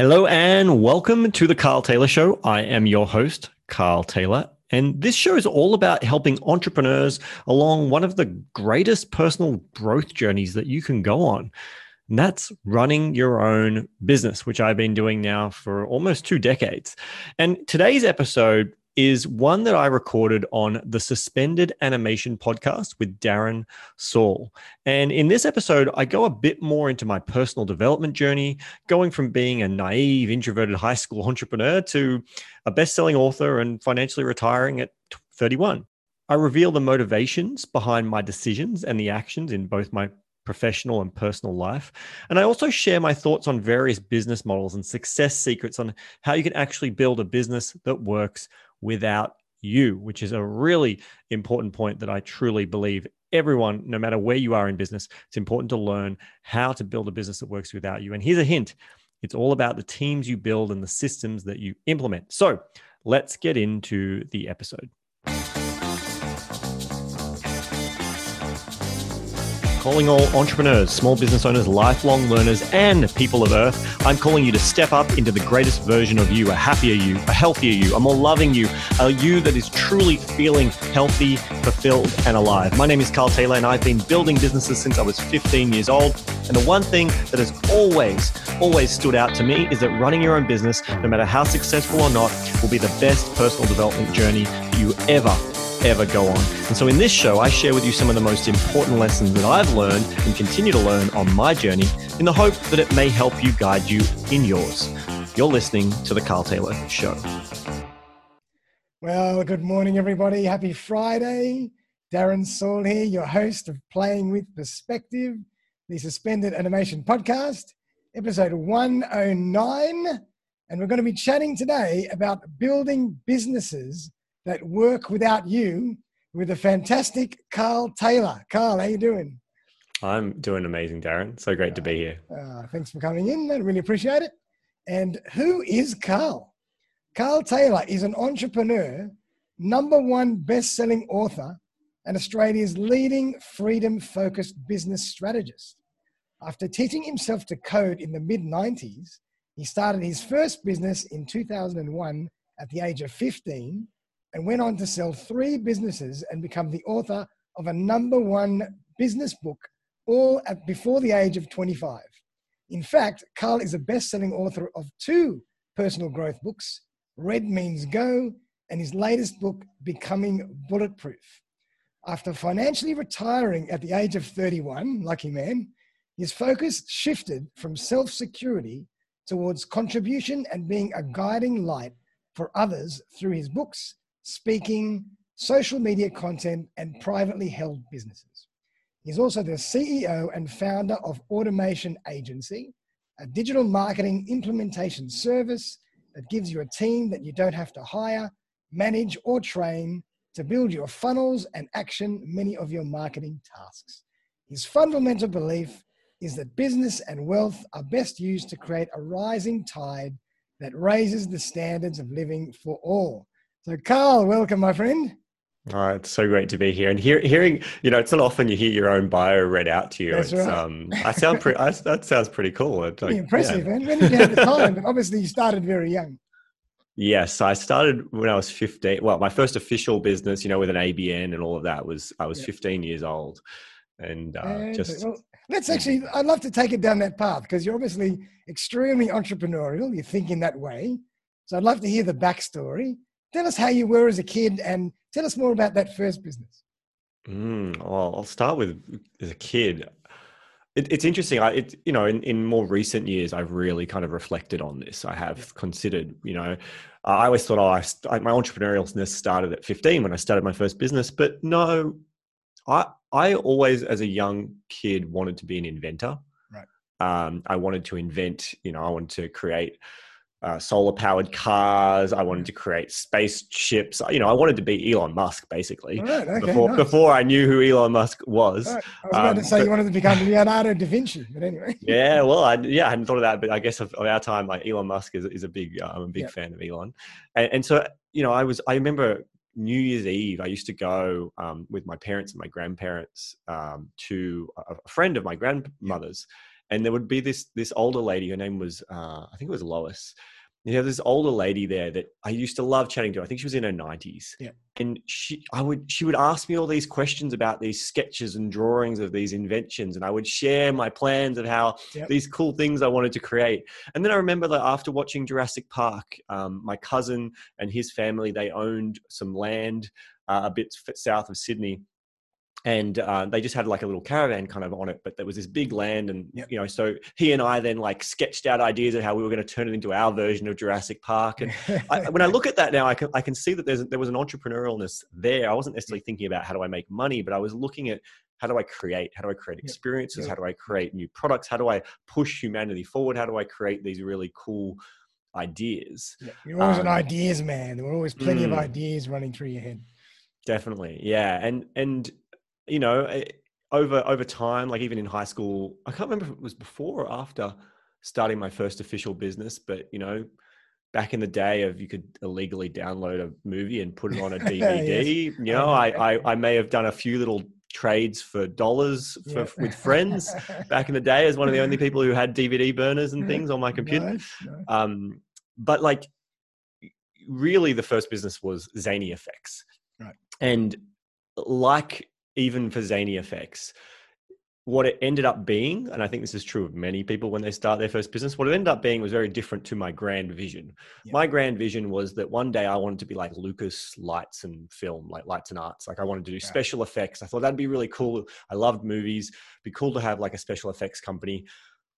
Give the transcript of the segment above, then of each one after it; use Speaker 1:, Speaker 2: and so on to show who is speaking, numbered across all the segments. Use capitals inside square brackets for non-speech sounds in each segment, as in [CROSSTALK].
Speaker 1: Hello and welcome to the Carl Taylor Show. I am your host, Carl Taylor. And this show is all about helping entrepreneurs along one of the greatest personal growth journeys that you can go on. And that's running your own business, which I've been doing now for almost two decades. And today's episode is one that I recorded on the Suspended Animation podcast with Darren Saul. And in this episode, I go a bit more into my personal development journey, going from being a naive, introverted high school entrepreneur to a best selling author and financially retiring at 31. I reveal the motivations behind my decisions and the actions in both my professional and personal life. And I also share my thoughts on various business models and success secrets on how you can actually build a business that works without you, which is a really important point that I truly believe everyone, no matter where you are in business, it's important to learn how to build a business that works without you. And here's a hint it's all about the teams you build and the systems that you implement. So let's get into the episode. Calling all entrepreneurs, small business owners, lifelong learners, and people of Earth. I'm calling you to step up into the greatest version of you, a happier you, a healthier you, a more loving you, a you that is truly feeling healthy, fulfilled, and alive. My name is Carl Taylor, and I've been building businesses since I was 15 years old. And the one thing that has always, always stood out to me is that running your own business, no matter how successful or not, will be the best personal development journey you ever ever go on. And so in this show, I share with you some of the most important lessons that I've learned and continue to learn on my journey in the hope that it may help you guide you in yours. You're listening to The Carl Taylor Show.
Speaker 2: Well, good morning, everybody. Happy Friday. Darren Saul here, your host of Playing with Perspective, the Suspended Animation Podcast, episode 109. And we're going to be chatting today about building businesses that work without you with the fantastic Carl Taylor. Carl, how you doing?
Speaker 1: I'm doing amazing, Darren. So great to be here.
Speaker 2: Uh, thanks for coming in. I really appreciate it. And who is Carl? Carl Taylor is an entrepreneur, number one best-selling author, and Australia's leading freedom-focused business strategist. After teaching himself to code in the mid 90s, he started his first business in 2001 at the age of 15 and went on to sell three businesses and become the author of a number one business book, all at before the age of 25. In fact, Carl is a best selling author of two personal growth books Red Means Go and his latest book, Becoming Bulletproof. After financially retiring at the age of 31, lucky man, his focus shifted from self security towards contribution and being a guiding light for others through his books speaking, social media content, and privately held businesses. He's also the CEO and founder of Automation Agency, a digital marketing implementation service that gives you a team that you don't have to hire, manage, or train to build your funnels and action many of your marketing tasks. His fundamental belief is that business and wealth are best used to create a rising tide that raises the standards of living for all. So, Carl, welcome, my friend.
Speaker 1: It's so great to be here and hear, hearing. You know, it's not often you hear your own bio read out to you.
Speaker 2: That's
Speaker 1: it's,
Speaker 2: right.
Speaker 1: um, I sound pretty. I, that sounds pretty cool. It's
Speaker 2: like, impressive, yeah. man. When did you have the time? But obviously, you started very young.
Speaker 1: Yes, I started when I was 15. Well, my first official business, you know, with an ABN and all of that was I was yeah. 15 years old, and, uh, and just.
Speaker 2: Well, let's actually. I'd love to take it down that path because you're obviously extremely entrepreneurial. You're thinking that way, so I'd love to hear the backstory tell us how you were as a kid and tell us more about that first business.
Speaker 1: Mm, well, I'll start with as a kid. It, it's interesting. I, it, you know, in, in more recent years, I've really kind of reflected on this. I have considered, you know, I always thought, oh, I, my entrepreneurialness started at 15 when I started my first business. But no, I, I always, as a young kid, wanted to be an inventor.
Speaker 2: Right.
Speaker 1: Um, I wanted to invent, you know, I wanted to create uh, solar powered cars. I wanted to create spaceships. You know, I wanted to be Elon Musk basically
Speaker 2: right, okay,
Speaker 1: before
Speaker 2: nice.
Speaker 1: before I knew who Elon Musk was.
Speaker 2: Right. I was about um, to say but, you wanted to become Leonardo da Vinci, but anyway. [LAUGHS]
Speaker 1: yeah, well, I yeah, I hadn't thought of that, but I guess of, of our time, like Elon Musk is, is a big. Uh, I'm a big fan of Elon, and, and, so you know, I was. I remember New Year's Eve. I used to go um, with my parents and my grandparents um, to a, a, friend of my grandmother's and there would be this this older lady. Her name was uh, I think it was Lois. You know, this older lady there that I used to love chatting to. I think she was in her nineties.
Speaker 2: Yeah.
Speaker 1: And she, I would, she would ask me all these questions about these sketches and drawings of these inventions, and I would share my plans of how
Speaker 2: Yep.
Speaker 1: these cool things I wanted to create. And then I remember that after watching Jurassic Park, um, my cousin and his family they owned some land uh, a bit south of Sydney, and uh, they just had like a little caravan kind of on it. But there was this big land, and
Speaker 2: Yep.
Speaker 1: you know, so he and I then like sketched out ideas of how we were going to turn it into our version of Jurassic Park. And I, [LAUGHS] when I look at that now, I can I can see that there's there was an entrepreneurialness there. I wasn't necessarily thinking about how do I make money, but I was looking at how do I create? How do I create experiences?
Speaker 2: Yep.
Speaker 1: How do I create new products? How do I push humanity forward? How do I create these really cool ideas?
Speaker 2: You're always an
Speaker 1: Um,
Speaker 2: ideas man. There were always plenty of
Speaker 1: Mm.
Speaker 2: ideas running through your head.
Speaker 1: Definitely, yeah, and and you know, eh, over over time, like even in high school, I can't remember if it was before or after starting my first official business, but you know, back in the day of you could illegally download a movie and put it on a [LAUGHS] DVD. You know, I, I I may have done a few little trades for dollars for,
Speaker 2: Yeah.
Speaker 1: with friends [LAUGHS] back in the day as one of the only people who had DVD burners and things on my computer.
Speaker 2: Nice, nice.
Speaker 1: Um, but like, really, the first business was Zany Effects,
Speaker 2: Right.
Speaker 1: And like even for Zany Effects, what it ended up being, and I think this is true of many people when they start their first business, what it ended up being was very different to my grand vision.
Speaker 2: Yeah.
Speaker 1: My grand vision was that one day I wanted to be like Lucas Lights and Film, like Lights and Arts. Like I wanted to do
Speaker 2: Yeah.
Speaker 1: special effects. I thought that'd be really cool. I loved movies. Be cool to have like a special effects company.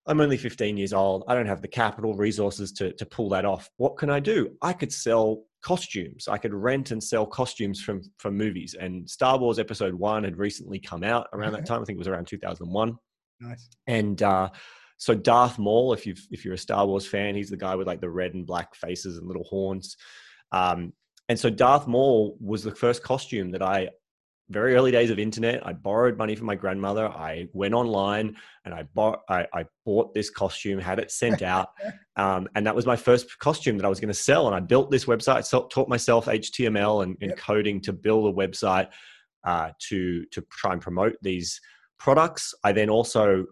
Speaker 1: I'm only 15 years old. I don't have the capital resources to, to pull that off. What can I do? I could sell costumes. I could rent and sell costumes from from movies. And Star Wars Episode One had recently come out around that time. I think it was around 2001.
Speaker 2: nice.
Speaker 1: And uh, so Darth Maul, if you if you're a Star Wars fan, he's the guy with like the red and black faces and little horns. Um, and so Darth Maul was the first costume that I, very early days of internet, I borrowed money from my grandmother. I went online and I bought I, I bought this costume, had it sent [LAUGHS] out, um, and that was my first costume that I was going to sell. And I built this website, so, taught myself HTML and, and
Speaker 2: Yep.
Speaker 1: coding to build a website uh, to to try and promote these products. I then also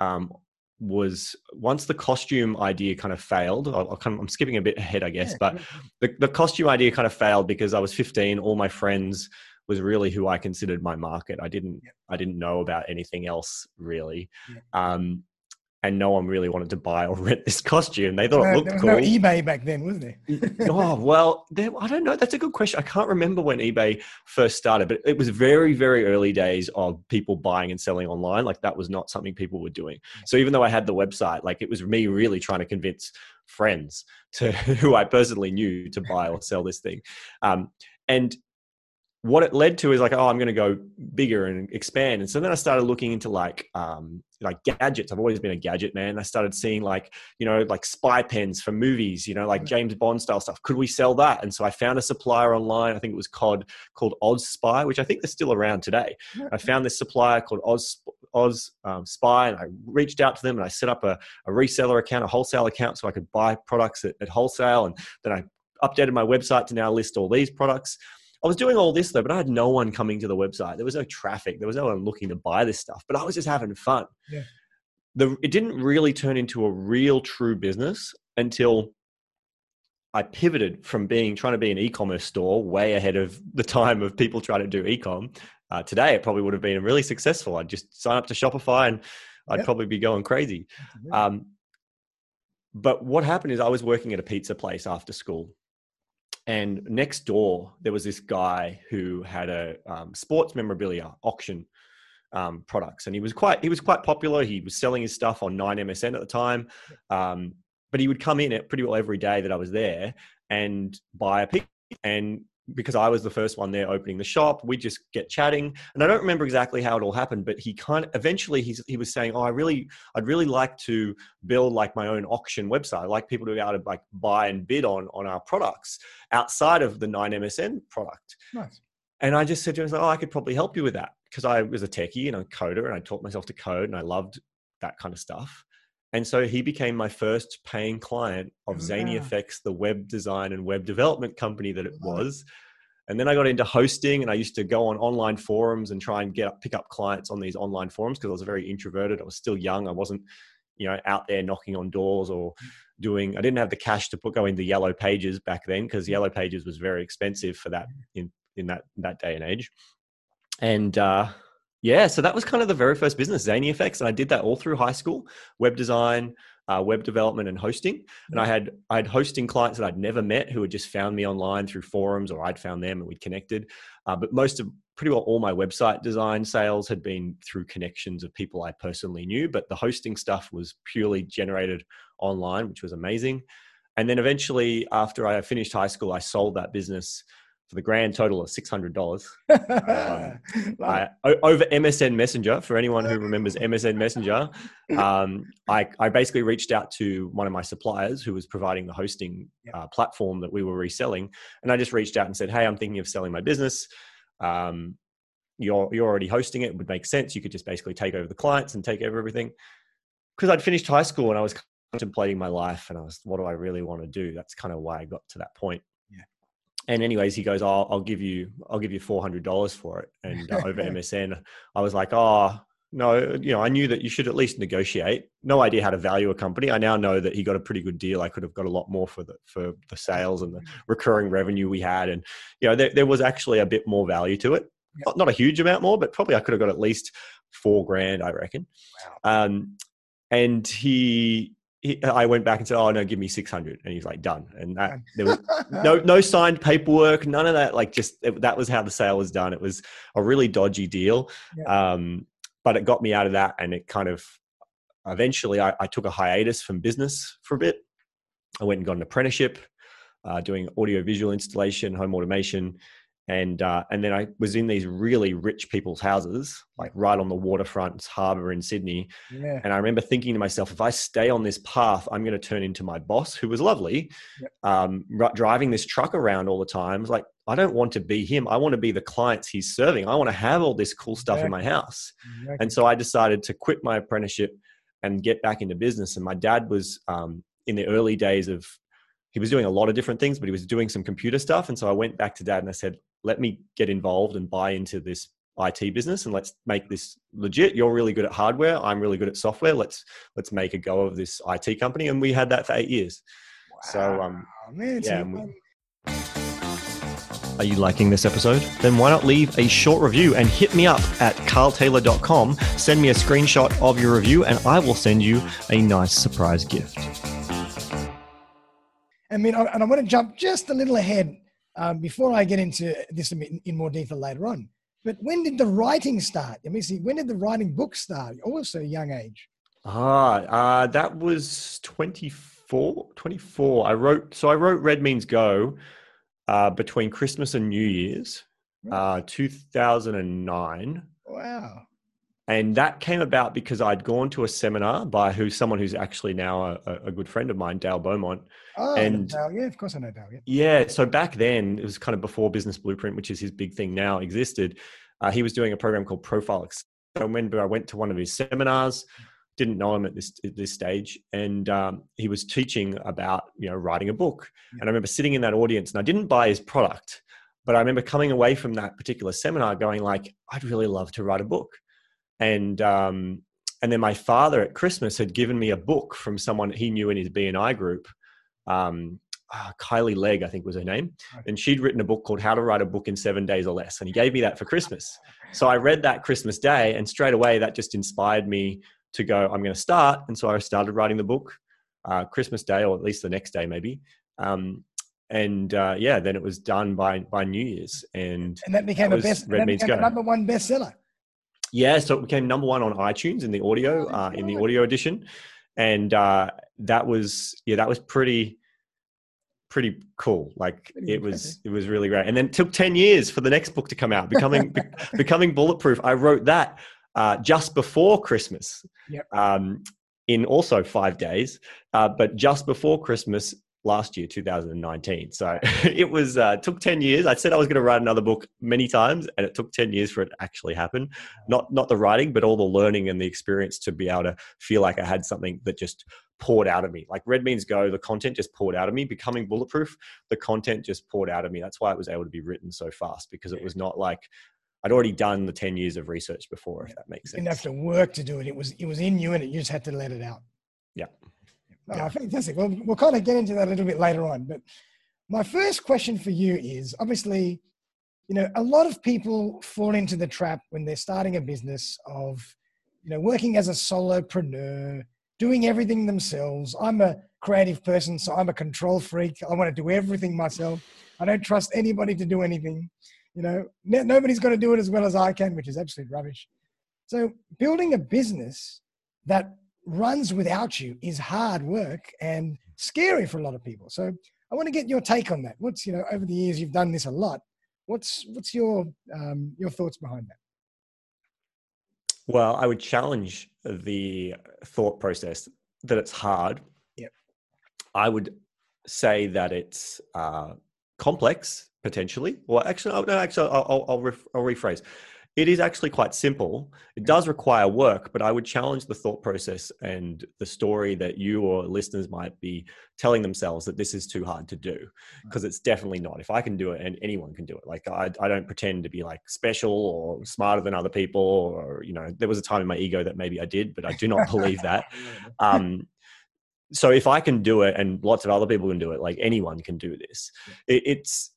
Speaker 1: um, was once the costume idea kind of failed. I'll, I'll kind of, I'm skipping a bit ahead, I guess, but the, the costume idea kind of failed because I was 15. All my friends was really who I considered my market. I didn't
Speaker 2: Yeah.
Speaker 1: I didn't know about anything else really.
Speaker 2: Yeah.
Speaker 1: Um, and no one really wanted to buy or [LAUGHS] rent this costume. They thought it
Speaker 2: No,
Speaker 1: looked
Speaker 2: there was
Speaker 1: cool.
Speaker 2: no eBay back then, was there? [LAUGHS]
Speaker 1: oh well, there, I don't know. That's a good question. I can't remember when eBay first started, but it was very, very early days of people buying and selling online. Like that was not something people were doing. So even though I had the website, like it was me really trying to convince friends to [LAUGHS] who I personally knew to buy or sell this thing. Um, and what it led to is like, oh, I'm going to go bigger and expand. And so then I started looking into like, um, like gadgets. I've always been a gadget man. I started seeing like, you know, like spy pens for movies, you know, like James Bond style stuff. Could we sell that? And so I found a supplier online. I think it was COD called Oz Spy, which I think they're still around today. I found this supplier called Oz Oz um, Spy, and I reached out to them and I set up a, a reseller account, a wholesale account, so I could buy products at, at wholesale. And then I updated my website to now list all these products. I was doing all this though, but I had no one coming to the website. There was no traffic. There was no one looking to buy this stuff. But I was just having fun.
Speaker 2: Yeah.
Speaker 1: The it didn't really turn into a real true business until I pivoted from being trying to be an e-commerce store way ahead of the time of people trying to do e-com. Uh, today, it probably would have been really successful. I'd just sign up to Shopify and I'd
Speaker 2: Yep.
Speaker 1: probably be going crazy. Um, but what happened is I was working at a pizza place after school, and next door there was this guy who had a um, sports memorabilia auction um, products, and he was quite he was quite popular. He was selling his stuff on Nine MSN at the time, um, but he would come in at pretty well every day that I was there and buy a pizza. And because I was the first one there opening the shop, we just get chatting. And I don't remember exactly how it all happened, but he kind of eventually he's, he was saying, "Oh, I really, I'd really like to build like my own auction website. I'd like people to be able to like buy and bid on on our products outside of the Nine MSN product."
Speaker 2: Nice.
Speaker 1: And I just said to him, "Oh, I could probably help you with that because I was a techie and a coder, and I taught myself to code, and I loved that kind of stuff." And so he became my first paying client of Zany
Speaker 2: Wow.
Speaker 1: Effects, the web design and web development company that it was. And then I got into hosting, and I used to go on online forums and try and get pick up clients on these online forums because I was very introverted. I was still young. I wasn't, you know, out there knocking on doors or doing. I didn't have the cash to put go into Yellow Pages back then because Yellow Pages was very expensive for that in in that that day and age. And uh, yeah, so that was kind of the very first business, Zany Effects, and I did that all through high school, web design, uh, web development, and hosting. And I had I had hosting clients that I'd never met who had just found me online through forums, or I'd found them and we'd connected. Uh, but most of pretty well all my website design sales had been through connections of people I personally knew. But the hosting stuff was purely generated online, which was amazing. And then eventually, after I finished high school, I sold that business for the grand total of six hundred dollars [LAUGHS] um, over MSN Messenger. For anyone who remembers [LAUGHS] MSN Messenger, um, I, I, basically reached out to one of my suppliers who was providing the hosting uh, platform that we were reselling, and I just reached out and said, "Hey, I'm thinking of selling my business. Um, you're you're already hosting it. it. Would make sense. You could just basically take over the clients and take over everything." Because I'd finished high school and I was contemplating my life, and I was, "What do I really want to do?" That's kind of why I got to that point and anyways he goes oh, i'll give you i'll give you $400 for it. And uh, over [LAUGHS] msn i was like oh no you know i knew that you should at least negotiate. No idea how to value a company. I now know that he got a pretty good deal. I could have got a lot more for the for the sales and the recurring revenue we had. And you know there, there was actually a bit more value to it. Not, not, a huge amount more but probably i could have got at least four grand i reckon. Wow. um, and he he, I went back and said, "Oh no, give me 600," and he's like, "Done." And that there was [LAUGHS] no no signed paperwork, none of that. Like just it, that was how the sale was done. It was a really dodgy deal, yeah. um, but it got me out of that, and it kind of eventually I, I, took a hiatus from business for a bit. I went and got an apprenticeship, uh, doing audio visual installation, home automation, and uh, and then I was in these really rich people's houses, like right on the waterfront harbour in Sydney. Yeah. And I remember thinking to myself, if I stay on this path, I'm going to turn into my boss, who was lovely, yep. um, r- driving this truck around all the time. like I don't want to be him. I want to be the clients he's serving. I want to have all this cool stuff exactly. in my house. Exactly. And so I decided to quit my apprenticeship and get back into business. And my dad was um, in the early days of he was doing a lot of different things, but he was doing some computer stuff. And so I went back to dad and I said, let me get involved and buy into this IT business and let's make this legit. You're really good at hardware. I'm really good at software. Let's let's make a go of this IT company. And we had that for eight years. Wow. So um, Man, yeah. We, are you liking this episode? Then why not leave a short review and hit me up at carltaylor.com. Send me a screenshot of your review and I will send you a nice surprise gift.
Speaker 2: I mean, and I want to jump just a little ahead um, before I get into this in, in more detail later on. But when did the writing start? I mean, see, when did the writing book start? Also, young age.
Speaker 1: Ah, uh, that was 24, 24. I wrote, so I wrote Red Means Go uh, between Christmas and New Year's, uh, 2009.
Speaker 2: Wow
Speaker 1: and that came about because I'd gone to a seminar by who someone who's actually now a, a good friend of mine, Dale Beaumont.
Speaker 2: Oh, and yeah, of course I know Dale.
Speaker 1: Yeah. yeah, so back then it was kind of before Business Blueprint, which is his big thing now, existed. Uh, he was doing a program called Profile. So I remember I went to one of his seminars. Didn't know him at this at this stage, and um, he was teaching about you know writing a book. Yeah. And I remember sitting in that audience, and I didn't buy his product, but I remember coming away from that particular seminar going like, I'd really love to write a book and um, and then my father at Christmas had given me a book from someone he knew in his BNI group. Um, uh, Kylie Legg, I think was her name, and she'd written a book called How to Write a Book in Seven Days or Less, and he gave me that for Christmas. So I read that Christmas Day, and straight away that just inspired me to go. I'm going to start, and so I started writing the book uh, Christmas Day, or at least the next day, maybe. Um, and uh, yeah, then it was done by by New Year's, and
Speaker 2: and that became that a best, Red Means Go. number one bestseller.
Speaker 1: Yeah, so it became number one on iTunes in the audio oh, uh, in the audio edition, and uh, that was yeah that was pretty pretty cool. Like pretty it was it was really great. And then it took ten years for the next book to come out, becoming [LAUGHS] be, becoming bulletproof. I wrote that uh, just before Christmas.
Speaker 2: Yep.
Speaker 1: Um, in also five days, uh, but just before Christmas, last year 2019 so [LAUGHS] it was uh, took 10 years i said i was going to write another book many times and it took 10 years for it to actually happen not not the writing but all the learning and the experience to be able to feel like i had something that just poured out of me. Like Red Means Go, the content just poured out of me. Becoming bulletproof, the content just poured out of me. That's why it was able to be written so fast because it was not like I'd already done the 10 years of research before, if that makes sense.
Speaker 2: You didn't have to work to do it. It was it was in you and it, you just had to let it out.
Speaker 1: Yeah.
Speaker 2: Oh, yeah. fantastic. Well, we'll kind of get into that a little bit later on. But my first question for you is obviously, you know, a lot of people fall into the trap when they're starting a business of, you know, working as a solopreneur, doing everything themselves. I'm a creative person, so I'm a control freak. I want to do everything myself. I don't trust anybody to do anything. You know, nobody's going to do it as well as I can, which is absolute rubbish. So building a business that runs without you is hard work and scary for a lot of people. So I want to get your take on that. What's you know over the years you've done this a lot. What's what's your um, your thoughts behind that?
Speaker 1: Well, I would challenge the thought process that it's hard.
Speaker 2: Yep.
Speaker 1: I would say that it's uh, complex potentially. Well, actually, no, actually, I'll, I'll, I'll, ref, I'll rephrase it is actually quite simple. It does require work, but I would challenge the thought process and the story that you or listeners might be telling themselves that this is too hard to do because it's definitely not. If I can do it and anyone can do it, like I, I don't pretend to be like special or smarter than other people, or, you know, there was a time in my ego that maybe I did, but I do not believe that. [LAUGHS] Um, so if I can do it and lots of other people can do it, like anyone can do this, it, it's,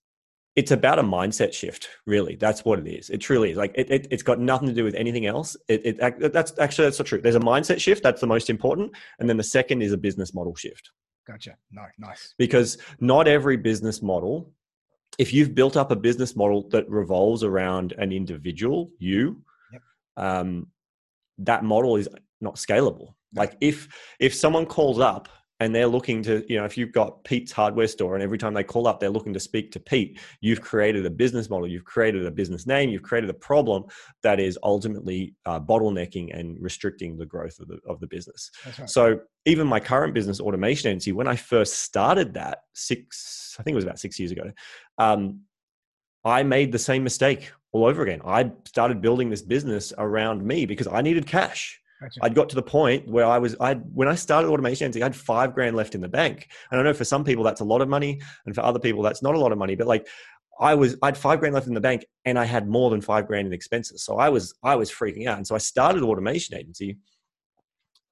Speaker 1: it's about a mindset shift really. That's what it is. It truly is. Like it, it, has got nothing to do with anything else. It, it, that's actually that's not true. There's a mindset shift that's the most important and then the second is a business model shift.
Speaker 2: Gotcha. No nice.
Speaker 1: Because not every business model if you've built up a business model that revolves around an individual you
Speaker 2: yep.
Speaker 1: um, that model is not scalable. Like if if someone calls up and they're looking to you know if you've got pete's hardware store and every time they call up they're looking to speak to pete you've created a business model you've created a business name you've created a problem that is ultimately uh, bottlenecking and restricting the growth of the, of the business. Right. so even my current business automation agency when i first started that six i think it was about six years ago um, i made the same mistake all over again. I started building this business around me because i needed cash Gotcha. I'd got to the point where I was, I when I started automation agency, I had five grand left in the bank. And I know for some people that's a lot of money, and for other people that's not a lot of money. But like, I was, I had five grand left in the bank, and I had more than five grand in expenses. So I was, I was freaking out. And so I started automation agency,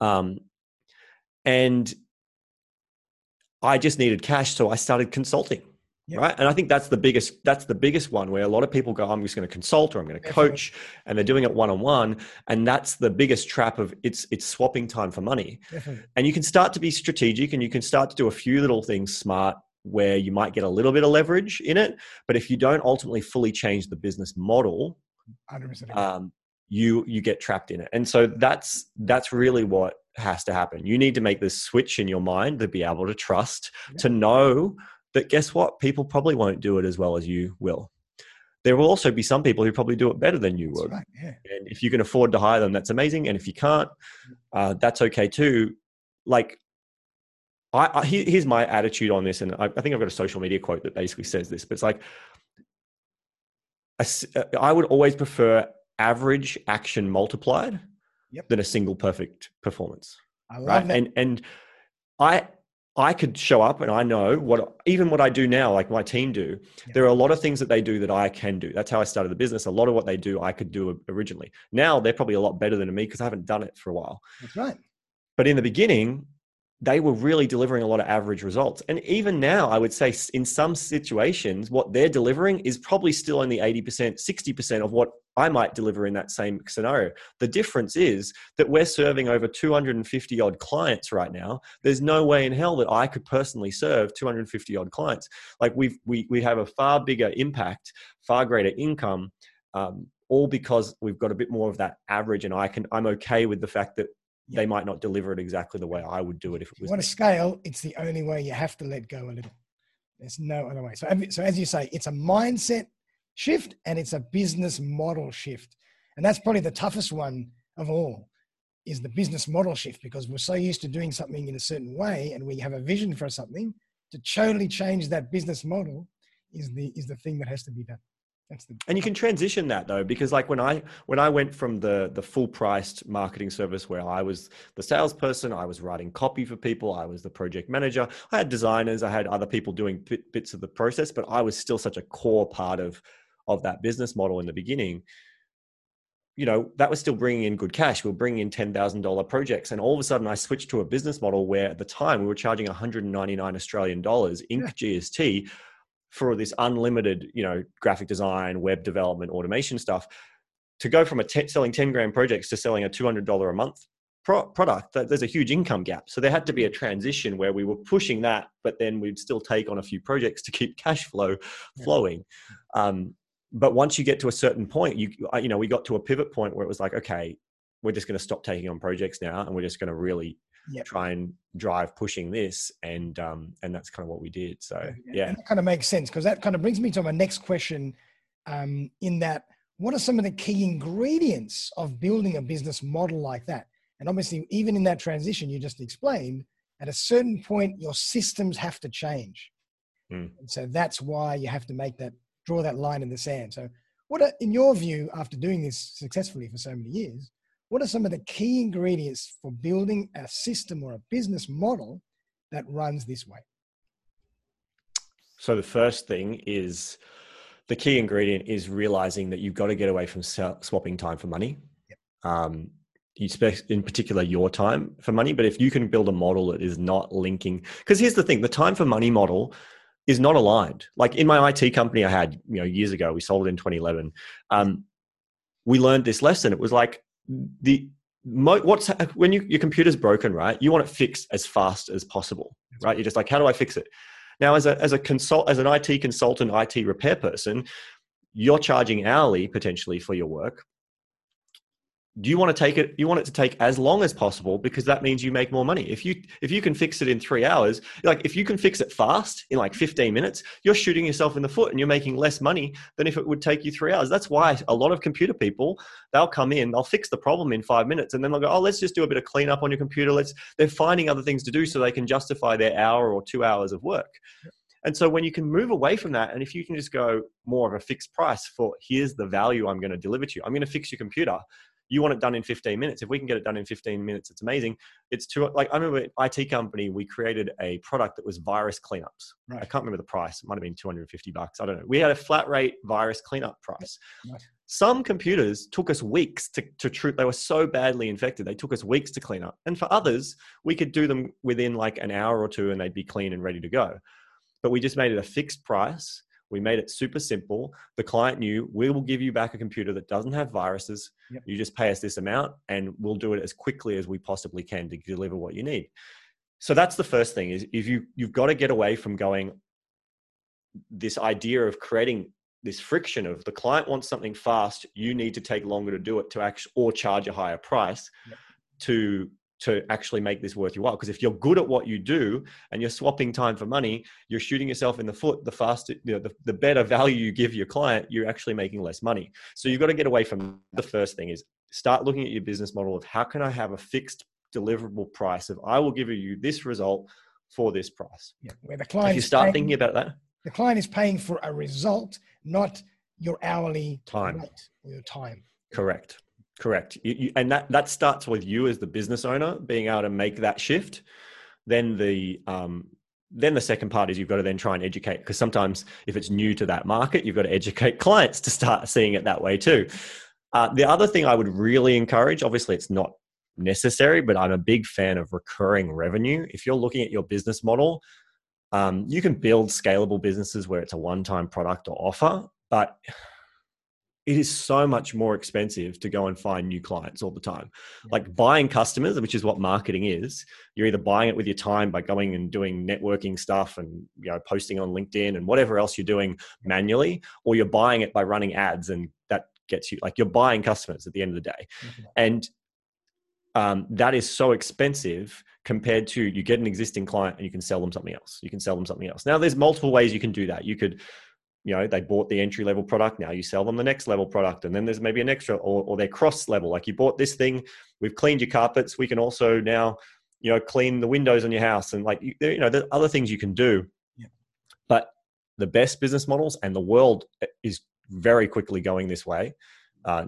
Speaker 1: um, and I just needed cash, so I started consulting yeah. right and i think that's the biggest that's the biggest one where a lot of people go i'm just going to consult or i'm going to coach and they're doing it one-on-one and that's the biggest trap of it's it's swapping time for money
Speaker 2: Definitely.
Speaker 1: and you can start to be strategic and you can start to do a few little things smart where you might get a little bit of leverage in it but if you don't ultimately fully change the business model um, you you get trapped in it and so that's that's really what has to happen you need to make this switch in your mind to be able to trust yeah. to know that guess what? People probably won't do it as well as you will. There will also be some people who probably do it better than you would.
Speaker 2: Right, yeah.
Speaker 1: And if you can afford to hire them, that's amazing. And if you can't, uh, that's okay too. Like, I, I, here's my attitude on this, and I, I think I've got a social media quote that basically says this, but it's like, I would always prefer average action multiplied
Speaker 2: yep.
Speaker 1: than a single perfect performance.
Speaker 2: I love right? that.
Speaker 1: And and I I could show up and I know what, even what I do now, like my team do, yeah. there are a lot of things that they do that I can do. That's how I started the business. A lot of what they do, I could do originally. Now they're probably a lot better than me because I haven't done it for a while.
Speaker 2: That's right.
Speaker 1: But in the beginning, they were really delivering a lot of average results. And even now, I would say in some situations, what they're delivering is probably still only 80%, 60% of what I might deliver in that same scenario. The difference is that we're serving over 250 odd clients right now. There's no way in hell that I could personally serve 250 odd clients. Like we've, we, we have a far bigger impact, far greater income, um, all because we've got a bit more of that average and I can, I'm okay with the fact that they might not deliver it exactly the way I would do it if it was.
Speaker 2: On a scale, it's the only way you have to let go a little. There's no other way. So, so as you say, it's a mindset shift and it's a business model shift, and that's probably the toughest one of all. Is the business model shift because we're so used to doing something in a certain way, and we have a vision for something to totally change that business model is the is the thing that has to be done. That's the
Speaker 1: and you can transition that though because like when i when i went from the the full priced marketing service where i was the salesperson i was writing copy for people i was the project manager i had designers i had other people doing bit, bits of the process but i was still such a core part of of that business model in the beginning. You know that was still bringing in good cash. We were bringing in $10000 projects and all of a sudden i switched to a business model where at the time we were charging 199 australian dollars inc. Yeah. gst for this unlimited, you know, graphic design, web development, automation stuff, to go from a t- selling 10 grand projects to selling a $200 a month pro- product, that there's a huge income gap. So there had to be a transition where we were pushing that, but then we'd still take on a few projects to keep [LAUGHS] cash flow flowing. Um, but once you get to a certain point, you you know, we got to a pivot point where it was like, okay, we're just going to stop taking on projects now, and we're just going to really yep. try and drive pushing this and um and that's kind of what we did so yeah, yeah.
Speaker 2: that kind of makes sense because that kind of brings me to my next question um in that what are some of the key ingredients of building a business model like that and obviously even in that transition you just explained at a certain point your systems have to change mm. and so that's why you have to make that draw that line in the sand so what are, in your view after doing this successfully for so many years what are some of the key ingredients for building a system or a business model that runs this way?
Speaker 1: So, the first thing is the key ingredient is realizing that you've got to get away from swapping time for money. Yep. Um, you expect in particular your time for money, but if you can build a model that is not linking, because here's the thing the time for money model is not aligned. Like in my IT company I had, you know, years ago, we sold it in 2011. Um, we learned this lesson. It was like the what's when you, your computer's broken, right? You want it fixed as fast as possible, right? You're just like, how do I fix it? Now, as a as a consult as an IT consultant, IT repair person, you're charging hourly potentially for your work do you want to take it you want it to take as long as possible because that means you make more money. If you if you can fix it in three hours like if you can fix it fast in like 15 minutes you're shooting yourself in the foot and you're making less money than if it would take you three hours. That's why a lot of computer people they'll come in they'll fix the problem in five minutes and then they'll go oh let's just do a bit of cleanup on your computer. Let's they're finding other things to do so they can justify their hour or two hours of work. And so when you can move away from that, and if you can just go more of a fixed price for here's the value I'm going to deliver to you, I'm going to fix your computer you want it done in 15 minutes. If we can get it done in 15 minutes, it's amazing. It's too like I remember IT company, we created a product that was virus cleanups. Right. I can't remember the price. It might have been 250 bucks. I don't know. We had a flat rate virus cleanup price. Right. Some computers took us weeks to, to treat. They were so badly infected. They took us weeks to clean up. And for others, we could do them within like an hour or two and they'd be clean and ready to go. But we just made it a fixed price we made it super simple. The client knew we will give you back a computer that doesn't have viruses. Yep. You just pay us this amount and we'll do it as quickly as we possibly can to deliver what you need. So that's the first thing is if you you've got to get away from going this idea of creating this friction of the client wants something fast, you need to take longer to do it to actually or charge a higher price yep. to to actually make this worth your while. Because if you're good at what you do and you're swapping time for money, you're shooting yourself in the foot. The faster, you know, the, the better value you give your client, you're actually making less money. So you've got to get away from the first thing is start looking at your business model of how can I have a fixed deliverable price of I will give you this result for this price.
Speaker 2: Yeah, where the client
Speaker 1: if you start paying, thinking about that,
Speaker 2: the client is paying for a result, not your hourly
Speaker 1: time
Speaker 2: or your time.
Speaker 1: Correct. Correct. You, you, and that, that starts with you as the business owner being able to make that shift. Then the um, then the second part is you've got to then try and educate because sometimes if it's new to that market, you've got to [LAUGHS] educate clients to start seeing it that way too. Uh, the other thing I would really encourage, obviously, it's not necessary, but I'm a big fan of recurring revenue. If you're looking at your business model, um, you can build scalable businesses where it's a one time product or offer, but it is so much more expensive to go and find new clients all the time. Yeah. Like buying customers, which is what marketing is, you're either buying it with your time by going and doing networking stuff and you know posting on LinkedIn and whatever else you're doing manually, or you're buying it by running ads and that gets you like you're buying customers at the end of the day. Mm-hmm. And um, that is so expensive compared to you get an existing client and you can sell them something else. You can sell them something else. Now, there's multiple ways you can do that. You could you know they bought the entry level product now you sell them the next level product and then there's maybe an extra or, or they're cross level like you bought this thing we've cleaned your carpets we can also now you know clean the windows on your house and like you, you know there's other things you can do yeah. but the best business models and the world is very quickly going this way. Uh,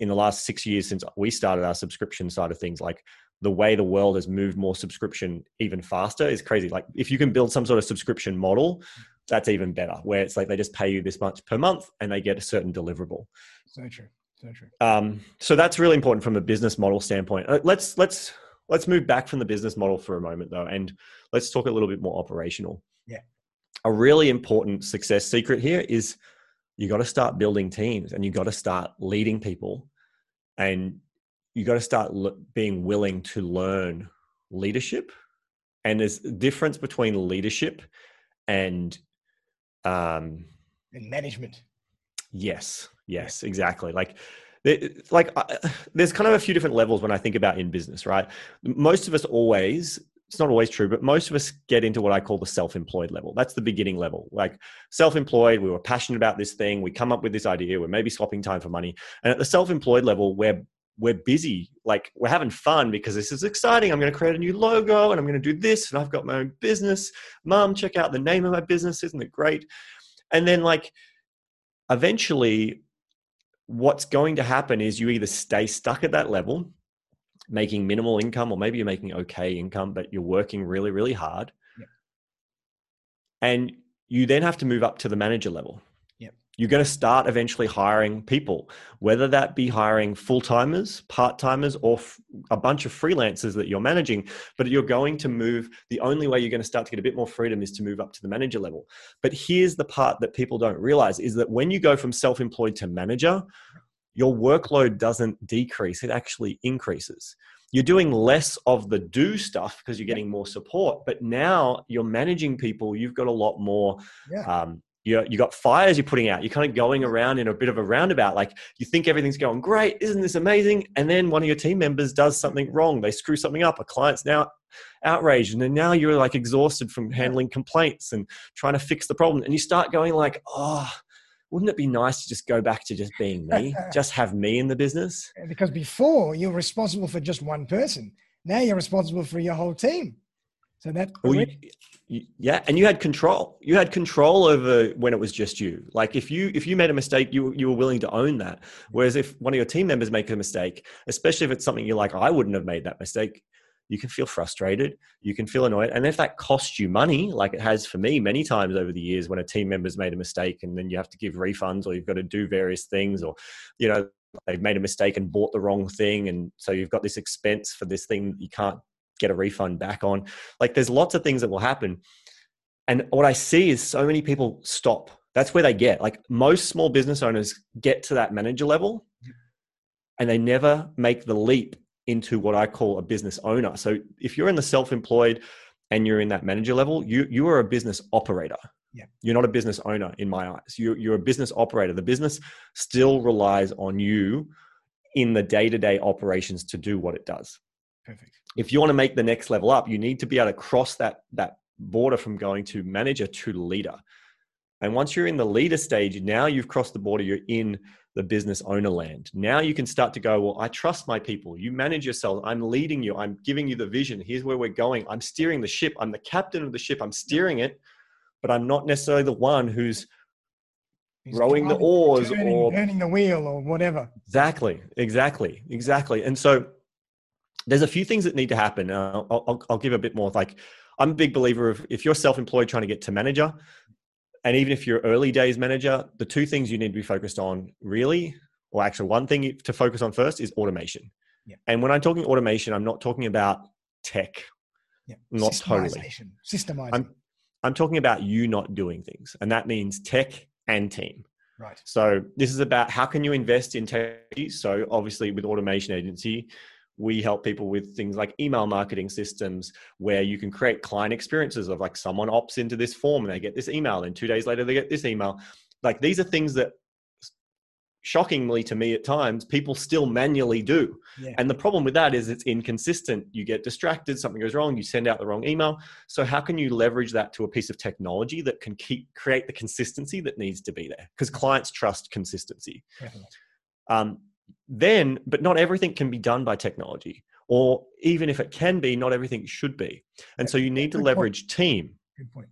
Speaker 1: in the last six years since we started our subscription side of things, like the way the world has moved more subscription even faster is crazy. Like if you can build some sort of subscription model, that's even better. Where it's like they just pay you this much per month and they get a certain deliverable.
Speaker 2: So true. So true.
Speaker 1: Um, so that's really important from a business model standpoint. Uh, let's let's let's move back from the business model for a moment though, and let's talk a little bit more operational.
Speaker 2: Yeah.
Speaker 1: A really important success secret here is you got to start building teams and you got to start leading people and you got to start being willing to learn leadership and there's a difference between leadership and um
Speaker 2: and management
Speaker 1: yes yes exactly like like there's kind of a few different levels when i think about in business right most of us always it's not always true, but most of us get into what I call the self employed level. That's the beginning level. Like self employed, we were passionate about this thing. We come up with this idea. We're maybe swapping time for money. And at the self employed level, we're we're busy like we're having fun because this is exciting. I'm going to create a new logo and i'm going to do this and i've got my own business. Mom check out the name of my business. Isn't it great? And then like eventually what's going to happen is you either stay stuck at that level making minimal income or maybe you're making okay income but you're working really really hard. Yep. and you then have to move up to the manager level. You're going to start eventually hiring people whether that be hiring full-timers part-timers or f- a bunch of freelancers that you're managing but you're going to move the only way you're going to start to get a bit more freedom is to move up to the manager level but here's the part that people don't realize is that when you go from self-employed to manager your workload doesn't decrease, it actually increases. You're doing less of the do stuff because you're getting more support, but now you're managing people, you've got a lot more.
Speaker 2: Yeah.
Speaker 1: Um, you you got fires you're putting out. You're kind of going around in a bit of a roundabout. Like you think everything's going great, isn't this amazing? And then one of your team members does something wrong. They screw something up. A client's now outraged, and then now you're like exhausted from handling complaints and trying to fix the problem. And you start going like, oh, wouldn't it be nice to just go back to just being me, [LAUGHS] just have me in the business?
Speaker 2: Because before you're responsible for just one person, now you're responsible for your whole team. So that.
Speaker 1: Well, you, you, yeah, and you had control. You had control over when it was just you. Like if you if you made a mistake, you you were willing to own that. Whereas if one of your team members make a mistake, especially if it's something you're like, I wouldn't have made that mistake, you can feel frustrated, you can feel annoyed. And if that costs you money, like it has for me many times over the years when a team member's made a mistake and then you have to give refunds or you've got to do various things or, you know, they've made a mistake and bought the wrong thing. And so you've got this expense for this thing you can't get a refund back on. Like there's lots of things that will happen. And what I see is so many people stop. That's where they get. Like most small business owners get to that manager level and they never make the leap into what I call a business owner. So if you're in the self-employed and you're in that manager level, you you are a business operator.
Speaker 2: Yeah.
Speaker 1: You're not a business owner in my eyes. You you're a business operator. The business still relies on you in the day-to-day operations to do what it does.
Speaker 2: Perfect.
Speaker 1: If you want to make the next level up, you need to be able to cross that that border from going to manager to leader. And once you're in the leader stage, now you've crossed the border, you're in the business owner land. Now you can start to go, well, I trust my people. You manage yourself. I'm leading you. I'm giving you the vision. Here's where we're going. I'm steering the ship. I'm the captain of the ship. I'm steering it, but I'm not necessarily the one who's He's rowing the oars
Speaker 2: turning, or turning the wheel or whatever.
Speaker 1: Exactly, exactly, exactly. And so there's a few things that need to happen. Uh, I'll, I'll, I'll give a bit more. Like I'm a big believer of if you're self-employed trying to get to manager, and even if you're early days manager, the two things you need to be focused on really, or actually one thing to focus on first is automation.
Speaker 2: Yeah.
Speaker 1: And when I'm talking automation, I'm not talking about tech.
Speaker 2: Yeah.
Speaker 1: Not totally.
Speaker 2: Systemizing.
Speaker 1: I'm, I'm talking about you not doing things. And that means tech and team.
Speaker 2: Right.
Speaker 1: So this is about how can you invest in tech. So obviously with automation agency, we help people with things like email marketing systems where you can create client experiences of like someone opts into this form and they get this email and two days later they get this email. Like these are things that shockingly to me at times people still manually do.
Speaker 2: Yeah.
Speaker 1: and the problem with that is it's inconsistent. You get distracted something goes wrong you send out the wrong email. So how can you leverage that to a piece of technology that can keep create the consistency that needs to be there? Because clients trust consistency. Um, then, but not everything can be done by technology, or even if it can be, not everything should be. And so you need to
Speaker 2: Good
Speaker 1: leverage
Speaker 2: point.
Speaker 1: team.
Speaker 2: Good point.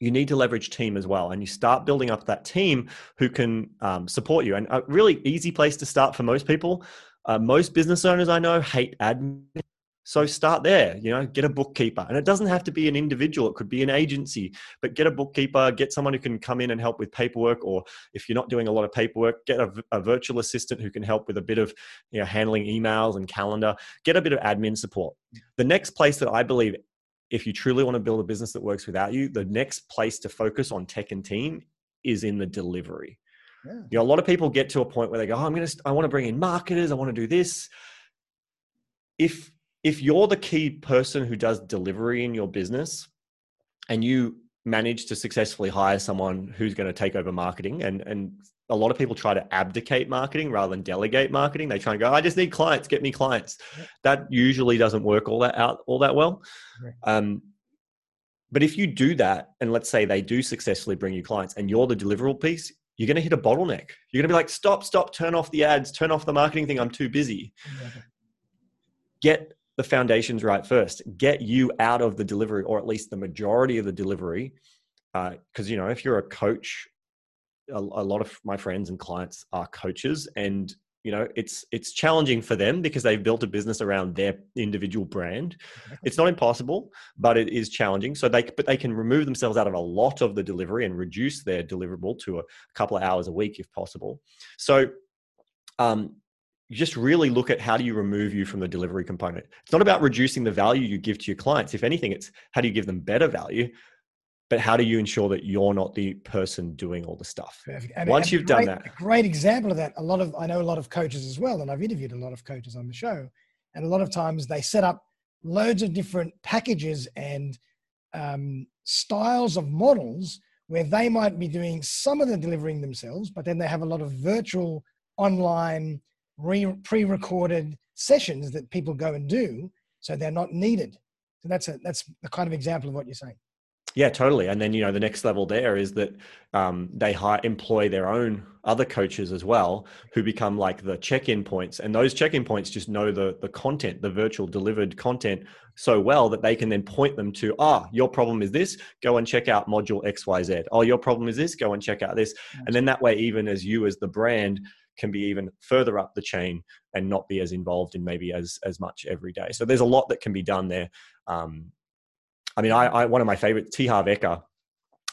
Speaker 1: you need to leverage team as well and you start building up that team who can um, support you and a really easy place to start for most people uh, most business owners i know hate admin so start there you know get a bookkeeper and it doesn't have to be an individual it could be an agency but get a bookkeeper get someone who can come in and help with paperwork or if you're not doing a lot of paperwork get a, a virtual assistant who can help with a bit of you know handling emails and calendar get a bit of admin support the next place that i believe if you truly want to build a business that works without you, the next place to focus on tech and team is in the delivery. Yeah. You know, a lot of people get to a point where they go, oh, "I'm going to, I want to bring in marketers, I want to do this." If if you're the key person who does delivery in your business, and you manage to successfully hire someone who's going to take over marketing and and a lot of people try to abdicate marketing rather than delegate marketing. They try and go, I just need clients, get me clients. That usually doesn't work all that out all that well. Um, but if you do that, and let's say they do successfully bring you clients, and you're the deliverable piece, you're going to hit a bottleneck. You're going to be like, stop, stop, turn off the ads, turn off the marketing thing. I'm too busy. Get the foundations right first. Get you out of the delivery, or at least the majority of the delivery. Because uh, you know, if you're a coach a, a lot of my friends and clients are coaches and you know it's it's challenging for them because they've built a business around their individual brand it's not impossible but it is challenging so they but they can remove themselves out of a lot of the delivery and reduce their deliverable to a couple of hours a week if possible so um just really look at how do you remove you from the delivery component. It's not about reducing the value you give to your clients. If anything it's how do you give them better value but how do you ensure that you're not the person doing all the stuff?
Speaker 2: And, once and you've great, done that a great example of that a lot of i know a lot of coaches as well and i've interviewed a lot of coaches on the show and a lot of times they set up loads of different packages and um, styles of models where they might be doing some of the delivering themselves but then they have a lot of virtual online re- pre-recorded sessions that people go and do so they're not needed. So that's a that's the kind of example of what you're saying.
Speaker 1: Yeah, totally. And then you know the next level there is that um, they hire, employ their own other coaches as well, who become like the check-in points, and those check-in points just know the the content, the virtual delivered content so well that they can then point them to ah, your problem is this, go and check out module X Y Z. Oh, your problem is this, go and check out this, and then that way, even as you as the brand can be even further up the chain and not be as involved in maybe as as much every day. So there's a lot that can be done there. Um, I mean, I, I one of my favorite, T. Harv Eker,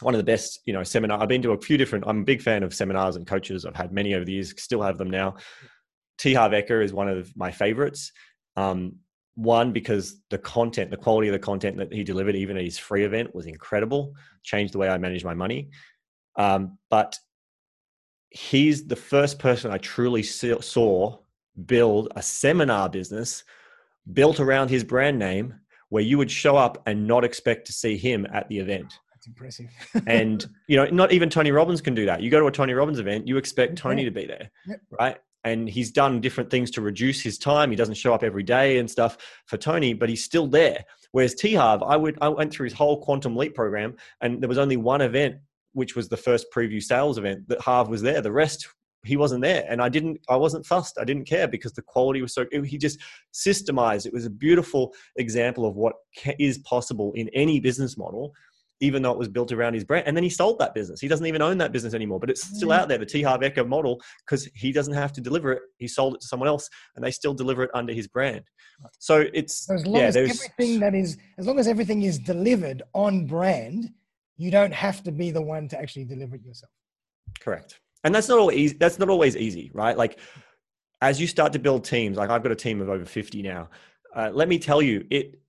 Speaker 1: one of the best, you know, seminar. I've been to a few different. I'm a big fan of seminars and coaches. I've had many over the years. Still have them now. T. Harv Eker is one of my favorites. Um, one because the content, the quality of the content that he delivered, even at his free event, was incredible. Changed the way I manage my money. Um, but he's the first person I truly saw build a seminar business built around his brand name where you would show up and not expect to see him at the event.
Speaker 2: That's impressive.
Speaker 1: and [LAUGHS] you know, not even Tony Robbins can do that. You go to a Tony Robbins event, you expect Tony to be there, yep. right? And he's done different things to reduce his time. He doesn't show up every day and stuff for Tony, but he's still there. Whereas T Harv, I would I went through his whole Quantum Leap program, and there was only one event, which was the first preview sales event that Harv was there. The rest he wasn't there. And i didn't i wasn't fussed. I didn't care because the quality was so he just systemized. It was a beautiful example of what is possible in any business model even though it was built around his brand. And then he sold that business. He doesn't even own that business anymore but it's still mm. out there the t harv eker model because he doesn't have to deliver it. He sold it to someone else and they still deliver it under his brand. So it's
Speaker 2: so as long yeah, as everything that is as long as everything is delivered on brand you don't have to be the one to actually deliver it yourself.
Speaker 1: Correct. And that's not always that's not always easy right? Like as you start to build teams like i've got a team of over 50 now uh, let me tell you it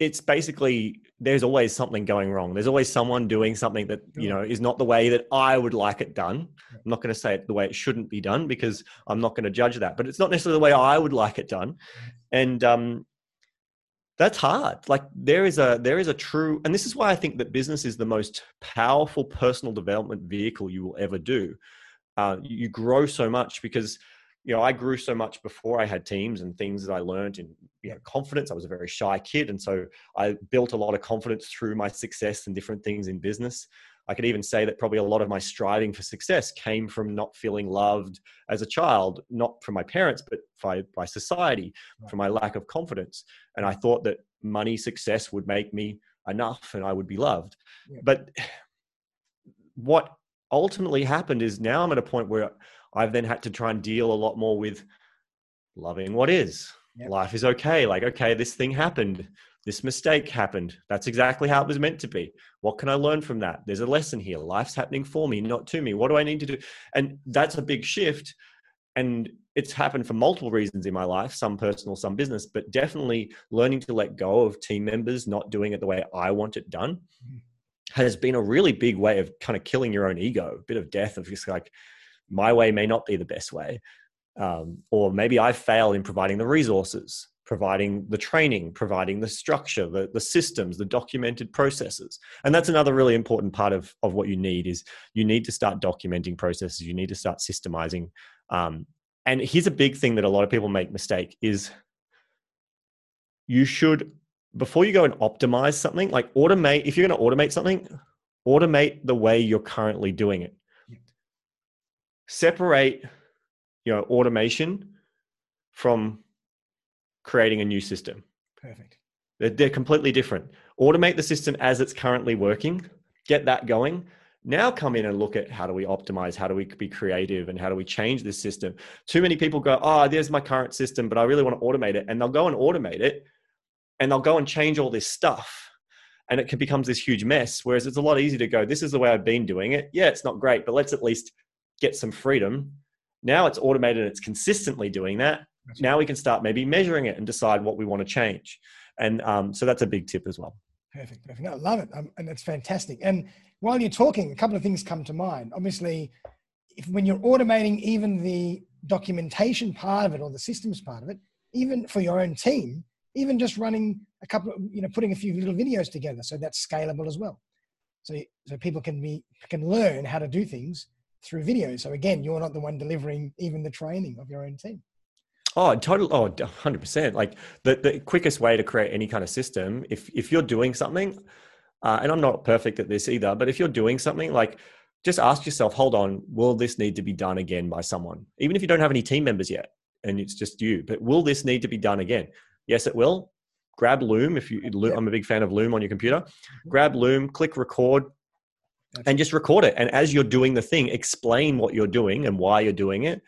Speaker 1: it's basically there's always something going wrong. There's always someone doing something that you know is not the way that i would like it done. I'm not going to say it the way it shouldn't be done because i'm not going to judge that but it's not necessarily the way i would like it done. And um that's hard. Like there is a there is a true and this is why i think that business is the most powerful personal development vehicle you will ever do. Uh, you grow so much because you know i grew so much before i had teams and things that i learned in you know confidence. I was a very shy kid and so i built a lot of confidence through my success and different things in business I could even say that probably a lot of my striving for success came from not feeling loved as a child, not from my parents, but by, by society, from my lack of confidence. And I thought that money success would make me enough and I would be loved.
Speaker 2: Yeah.
Speaker 1: But what ultimately happened is now I'm at a point where I've then had to try and deal a lot more with loving what is.
Speaker 2: Yep.
Speaker 1: Life is okay. Like, okay, this thing happened. This mistake happened. That's exactly how it was meant to be. What can I learn from that? There's a lesson here. Life's happening for me, not to me. What do I need to do? And that's a big shift. And it's happened for multiple reasons in my life, some personal, some business, but definitely learning to let go of team members not doing it the way I want it done
Speaker 2: Mhm.
Speaker 1: has been a really big way of kind of killing your own ego, a bit of death of just like, my way may not be the best way. Um, or maybe I fail in providing the resources, providing the training, providing the structure, the, the systems, the documented processes. And that's another really important part of, of what you need is you need to start documenting processes. You need to start systemizing. Um, and here's a big thing that a lot of people make mistake is you should before you go and optimize something like automate if you're going to automate something automate the way you're currently doing it separate you know automation from creating a new system.
Speaker 2: Perfect.
Speaker 1: they're, they're completely different. Automate the system as it's currently working get that going. Now come in and look at how do we optimize how do we be creative and how do we change this system. Too many people go oh there's my current system but i really want to automate it and they'll go and automate it and they'll go and change all this stuff and it can becomes this huge mess whereas it's a lot easier to go this is the way i've been doing it. Yeah it's not great but let's at least get some freedom. Now it's automated and it's consistently doing that
Speaker 2: That's
Speaker 1: now we can start maybe measuring it and decide what we want to change and um, so that's a big tip as well
Speaker 2: Perfect. Perfect. No, I love it. Um, and that's fantastic. And while you're talking, a couple of things come to mind. Obviously, if when you're automating even the documentation part of it or the systems part of it, even for your own team, even just running a couple of, you know, putting a few little videos together. So that's scalable as well. So, so people can be, can learn how to do things through videos. So again, you're not the one delivering even the training of your own team.
Speaker 1: Oh, total. Oh, 100%. Like the, the quickest way to create any kind of system, if, if you're doing something, uh, and I'm not perfect at this either, but if you're doing something, like just ask yourself, hold on, will this need to be done again by someone? Even if you don't have any team members yet and it's just you, but will this need to be done again? Yes, it will. Grab Loom. If you. I'm a big fan of Loom on your computer. Grab Loom, click record, and just record it. And as you're doing the thing, explain what you're doing and why you're doing it.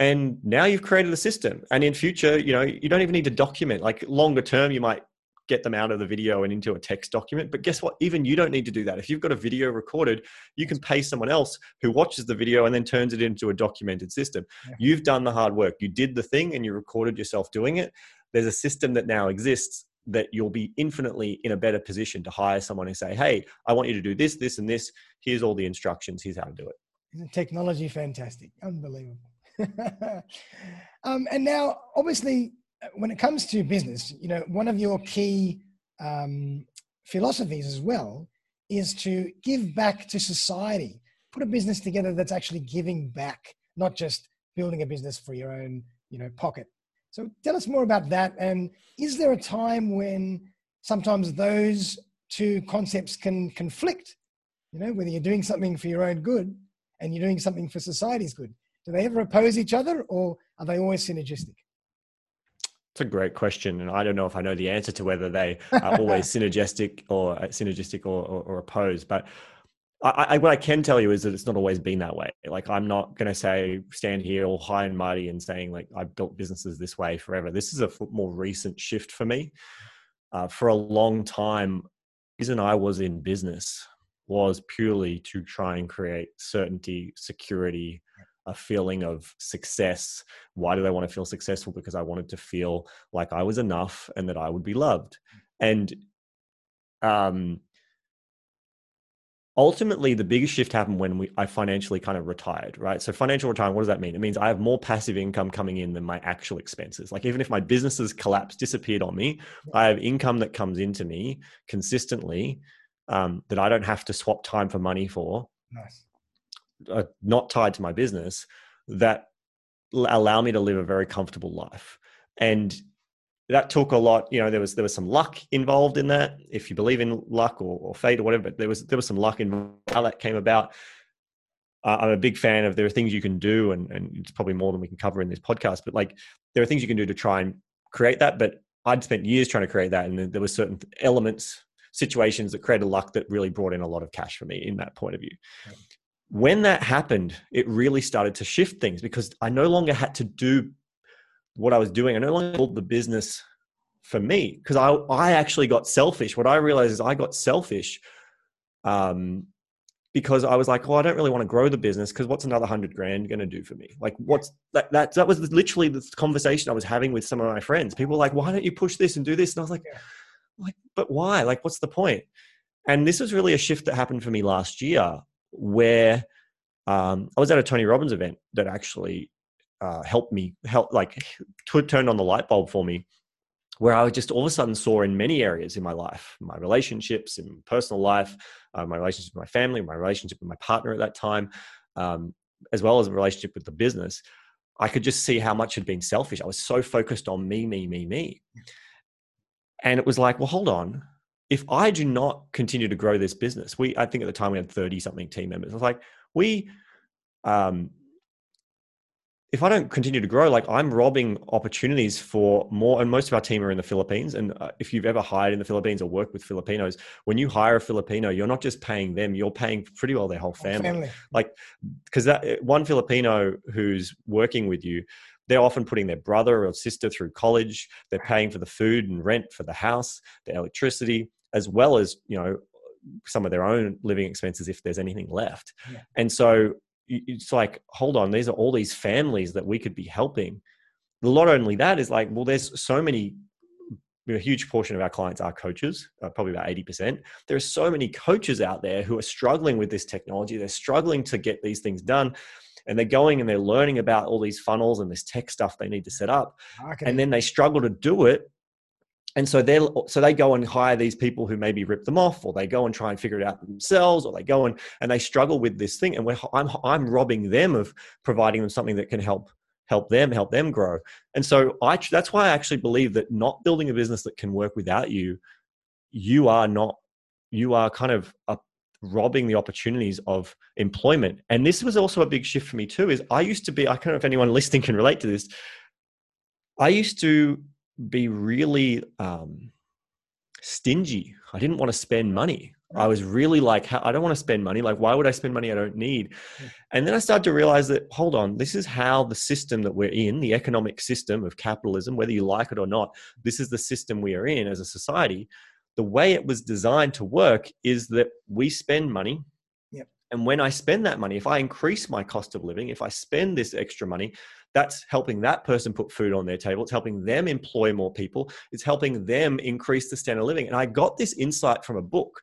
Speaker 1: And now you've created a system. And in future, you know, you don't even need to document. Like longer term, you might get them out of the video and into a text document. But guess what? Even you don't need to do that. If you've got a video recorded, you can pay someone else who watches the video and then turns it into a documented system.
Speaker 2: Yeah.
Speaker 1: You've done the hard work. You did the thing and you recorded yourself doing it. There's a system that now exists that you'll be infinitely in a better position to hire someone and say, Hey, I want you to do this, this, and this. Here's all the instructions. Here's how to do it.
Speaker 2: Isn't technology fantastic? Unbelievable. [LAUGHS] um, and now, obviously, uh, when it comes to business, you know, one of your key um, philosophies as well is to give back to society. Put a business together that's actually giving back, not just building a business for your own, you know, pocket. So tell us more about that. And is there a time when sometimes those two concepts can conflict? You know, whether you're doing something for your own good and you're doing something for society's good. Do they ever oppose each other or are they always synergistic?
Speaker 1: It's a great question, and I don't know if I know the answer to whether they are [LAUGHS] always synergistic or uh, synergistic or, or, or opposed. But I, I, what I can tell you is that it's not always been that way. Like I'm not going to say stand here all high and mighty and saying like I've built businesses this way forever. This is a more recent shift for me. Uh, for a long time, the reason I was in business was purely to try and create certainty, security, a feeling of success. Why did I want to feel successful? Because I wanted to feel like I was enough and that I would be loved. And um, ultimately, the biggest shift happened when we I financially kind of retired. Right. So financial retirement. What does that mean? It means I have more passive income coming in than my actual expenses. Like even if my businesses collapsed, disappeared on me, I have income that comes into me consistently um, that I don't have to swap time for money for
Speaker 2: Nice.
Speaker 1: Uh, not tied to my business that allow me to live a very comfortable life. And that took a lot you know there was there was some luck involved in that if you believe in luck or, or fate or whatever but there was there was some luck in how that came about. I'm a big fan of there are things you can do and, and it's probably more than we can cover in this podcast but like there are things you can do to try and create that but i'd spent years trying to create that and there were certain elements situations that created luck that really brought in a lot of cash for me in that point of view. When that happened, it really started to shift things because I no longer had to do what I was doing. I no longer built the business for me because I, I actually got selfish. What I realized is I got selfish um, because I was like, oh, I don't really want to grow the business because what's another hundred grand going to do for me? Like, what's that, that? That was literally the conversation I was having with some of my friends. People were like, why don't you push this and do this? And I was like, like, but why? Like, what's the point? And this was really a shift that happened for me last year where um, I was at a Tony Robbins event that actually uh, helped me help like t- turned on the light bulb for me where I just all of a sudden saw in many areas in my life, my relationships, in personal life, uh, my relationship with my family, my relationship with my partner at that time, um, as well as a relationship with the business, I could just see how much had been selfish. I was so focused on me, me, me, me. And it was like, well, hold on. If I do not continue to grow this business, we, I think at the time we had 30 something team members. I was like, we, um, if I don't continue to grow, like I'm robbing opportunities for more. And most of our team are in the Philippines. And uh, if you've ever hired in the Philippines or worked with Filipinos, when you hire a Filipino, you're not just paying them; you're paying pretty well their whole family. family. Like, because that uh, one Filipino who's working with you, they're often putting their brother or sister through college. They're paying for the food and rent for the house, the electricity, as well as you know some of their own living expenses if there's anything left. Yeah. And so it's like hold on these are all these families that we could be helping not only that is like well there's so many a huge portion of our clients are coaches uh, probably about 80% there are so many coaches out there who are struggling with this technology they're struggling to get these things done and they're going and they're learning about all these funnels and this tech stuff they need to set up. And then they struggle to do it. And so they so they go and hire these people who maybe rip them off or they go and try and figure it out themselves or they go and and they struggle with this thing. And I'm I'm robbing them of providing them something that can help help them help them grow. And so I that's why I actually believe that not building a business that can work without you you are not you are kind of a, robbing the opportunities of employment and this was also a big shift for me too is I used to be I don't know if anyone [LAUGHS] listening can relate to this I used to be really um, stingy. I didn't want to spend money. I was really like, I don't want to spend money. Like, why would I spend money I don't need? And then I started to realize that, hold on, this is how the system that we're in, the economic system of capitalism, whether you like it or not, this is the system we are in as a society. The way it was designed to work is that we spend money.
Speaker 2: Yep.
Speaker 1: And when I spend that money, if I increase my cost of living, if I spend this extra money, that's helping that person put food on their table. It's helping them employ more people. It's helping them increase the standard of living. And I got this insight from a book.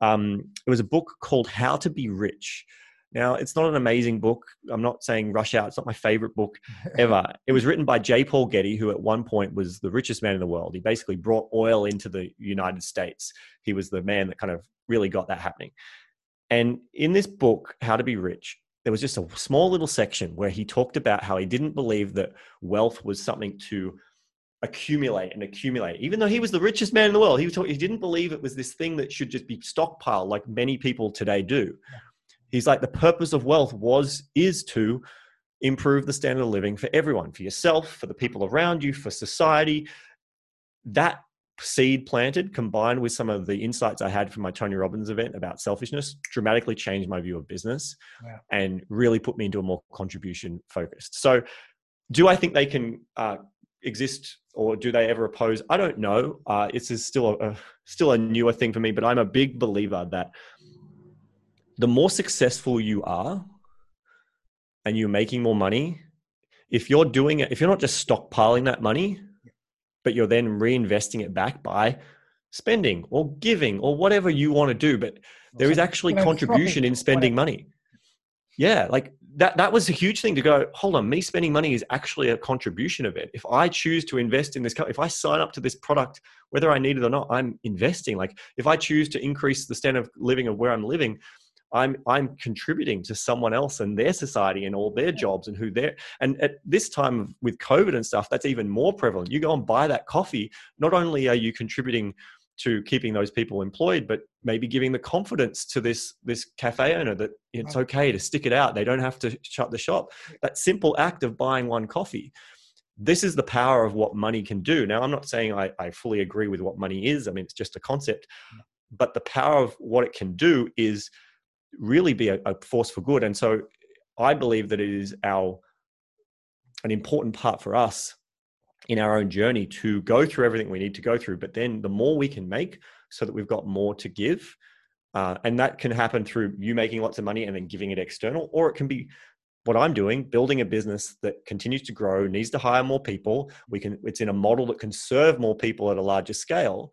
Speaker 1: Um, it was a book called How to Be Rich. Now, it's not an amazing book. I'm not saying rush out. It's not my favorite book [LAUGHS] ever. it was written by J. Paul Getty, who at one point was the richest man in the world. He basically brought oil into the United States. He was the man that kind of really got that happening. And in this book, How to Be Rich, there was just a small little section where he talked about how he didn't believe that wealth was something to accumulate and accumulate. Even though he was the richest man in the world, he, was, he didn't believe it was this thing that should just be stockpiled like many people today do. He's like the purpose of wealth was is to improve the standard of living for everyone, for yourself, for the people around you, for society. That seed planted combined with some of the insights I had from my Tony Robbins event about selfishness dramatically changed my view of business wow. and really put me into a more contribution focused. So, do I think they can uh, exist or do they ever oppose? I don't know. Uh, it's still a, a still a newer thing for me, but I'm a big believer that the more successful you are and you're making more money, if you're doing it, if you're not just stockpiling that money, but you're then reinvesting it back by spending or giving or whatever you want to do. But there is actually contribution in spending money. Yeah, like that that was a huge thing to go, hold on, me spending money is actually a contribution of it. If I choose to invest in this, if I sign up to this product, whether I need it or not, I'm investing. Like if I choose to increase the standard of living of where I'm living, I'm I'm contributing to someone else and their society and all their jobs and who they're and at this time with COVID and stuff, that's even more prevalent. You go and buy that coffee, not only are you contributing to keeping those people employed, but maybe giving the confidence to this this cafe owner that it's okay to stick it out. They don't have to shut the shop. That simple act of buying one coffee. This is the power of what money can do. Now, I'm not saying I, I fully agree with what money is. I mean, it's just a concept but the power of what it can do is really be a, a force for good. And so I believe that it is our an important part for us in our own journey to go through everything we need to go through. But then the more we can make so that we've got more to give. Uh, and that can happen through you making lots of money and then giving it external, or it can be what I'm doing, building a business that continues to grow, needs to hire more people. We can, it's in a model that can serve more people at a larger scale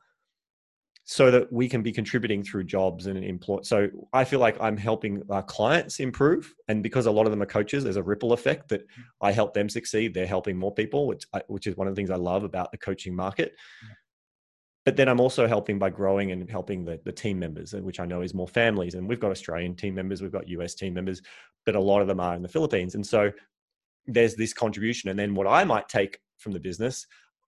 Speaker 1: so that we can be contributing through jobs and employ. So I feel like I'm helping our clients improve, and because a lot of them are coaches, there's a ripple effect that mm. I help them succeed. They're helping more people, which I, which is one of the things I love about the coaching market. But then I'm also helping by growing and helping the, the team members, which I know is more families. And we've got Australian team members, we've got US team members, but a lot of them are in the Philippines. And so there's this contribution. And then what I might take from the business,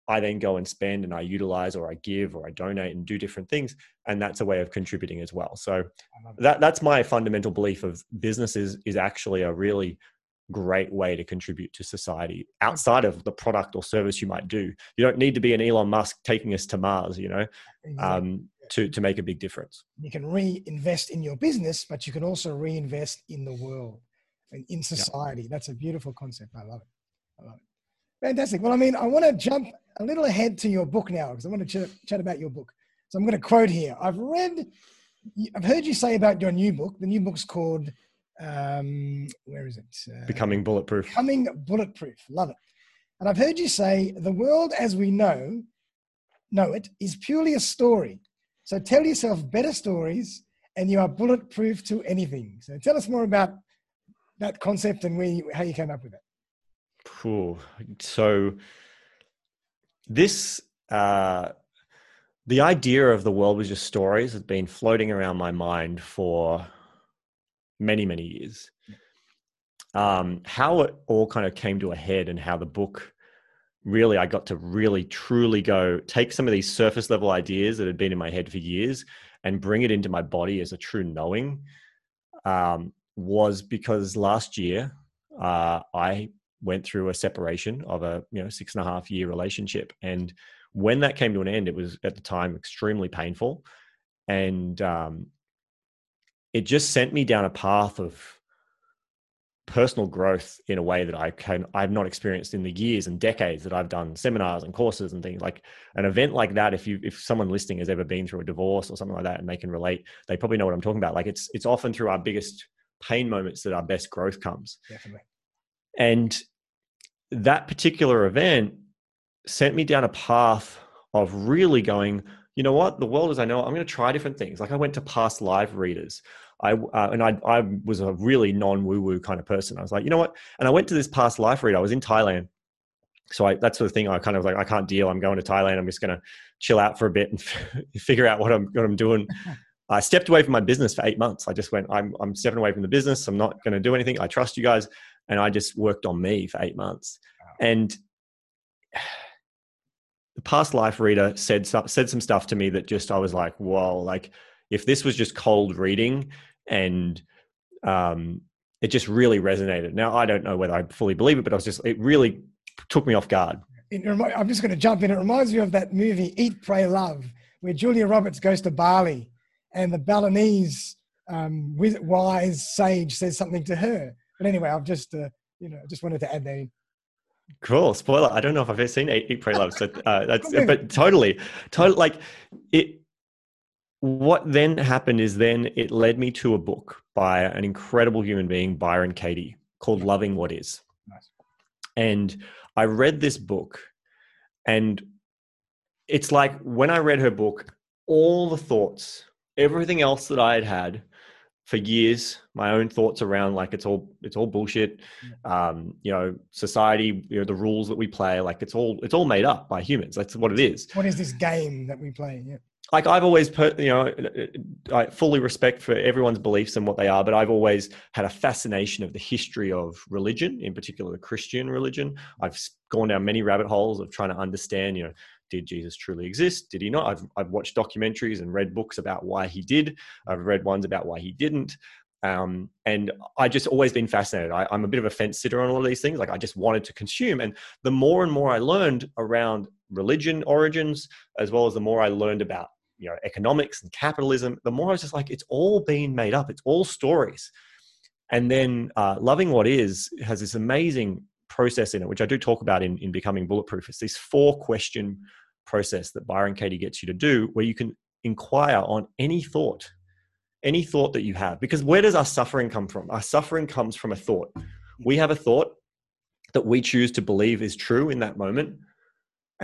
Speaker 1: I then go and spend and I utilize or I give or I donate and do different things. And that's a way of contributing as well. So that, that's my fundamental belief of business is, is actually a really great way to contribute to society outside of the product or service you might do. You don't need to be an Elon Musk taking us to Mars, you know, um, to, to make a big difference.
Speaker 2: You can reinvest in your business, but you can also reinvest in the world and in society. Yeah. That's a beautiful concept. I love it. I love it. Fantastic. Well, I mean, I want to jump a little ahead to your book now because I want to chat, chat about your book. So I'm going to quote here. I've read, I've heard you say about your new book. The new book's called, um, where is it?
Speaker 1: Uh, Becoming Bulletproof.
Speaker 2: Becoming Bulletproof. Love it. And I've heard you say the world as we know, know it is purely a story. So tell yourself better stories and you are bulletproof to anything. So tell us more about that concept and where you, how you came up with it.
Speaker 1: Cool. So this uh, the idea of the world was just stories has been floating around my mind for many many years. Um, how it all kind of came to a head and how the book really I got to really truly go take some of these surface level ideas that had been in my head for years and bring it into my body as a true knowing um, was because last year uh, I went through a separation of a you know six and a half year relationship and when that came to an end it was at the time extremely painful and um, it just sent me down a path of personal growth in a way that I can I've not experienced in the years and decades that I've done seminars and courses and things like an event like that if you if someone listening has ever been through a divorce or something like that and they can relate they probably know what I'm talking about like it's it's often through our biggest pain moments that our best growth comes.
Speaker 2: Definitely.
Speaker 1: And that particular event sent me down a path of really going, you know what, the world as I know, I'm going to try different things. Like I went to past live readers. I uh, and I I was a really non woo woo kind of person. I was like, you know what? And I went to this past life reader. I was in Thailand, so I that's the thing. I kind of like I can't deal. I'm going to Thailand. I'm just going to chill out for a bit and [LAUGHS] figure out what I'm what I'm doing. [LAUGHS] I stepped away from my business for eight months. I just went. I'm I'm stepping away from the business. I'm not going to do anything. I trust you guys and I just worked on me for eight months. Wow. And the past life reader said some, said some stuff to me that just I was like, whoa! Like if this was just cold reading, and um, it just really resonated. Now I don't know whether I fully believe it, but I was just it really took me off guard.
Speaker 2: I'm just going to jump in. It reminds me of that movie Eat, Pray, Love, where Julia Roberts goes to Bali, and the Balinese um, wise sage says something to her but anyway, I've just uh, you know just wanted to add that in.
Speaker 1: Cool. Spoiler. I don't know if I've ever seen Eat, Eat Pray Love. So uh, [LAUGHS] that's but totally, totally like it. What then happened is then it led me to a book by an incredible human being, Byron Katie, called "Loving What Is." Nice. And I read this book, and it's like when I read her book, all the thoughts, everything else that I had had for years my own thoughts around like it's all it's all bullshit. Um you know society you know the rules that we play like it's all it's all made up by humans. That's what it is.
Speaker 2: What is this game that we play? Yeah.
Speaker 1: Like i've always put you know i fully respect for everyone's beliefs and what they are but i've always had a fascination of the history of religion in particular the christian religion. I've gone down many rabbit holes of trying to understand you know did Jesus truly exist? Did he not? I've, I've watched documentaries and read books about why he did. I've read ones about why he didn't. Um, and I just always been fascinated. I, am a bit of a fence sitter on all of these things. Like I just wanted to consume. And the more and more I learned around religion origins, as well as the more I learned about you know economics and capitalism the more i was just like it's all being made up it's all stories and then uh, loving what is has this amazing process in it which i do talk about in, in becoming bulletproof it's this four question process that byron katie gets you to do where you can inquire on any thought any thought that you have because where does our suffering come from our suffering comes from a thought we have a thought that we choose to believe is true in that moment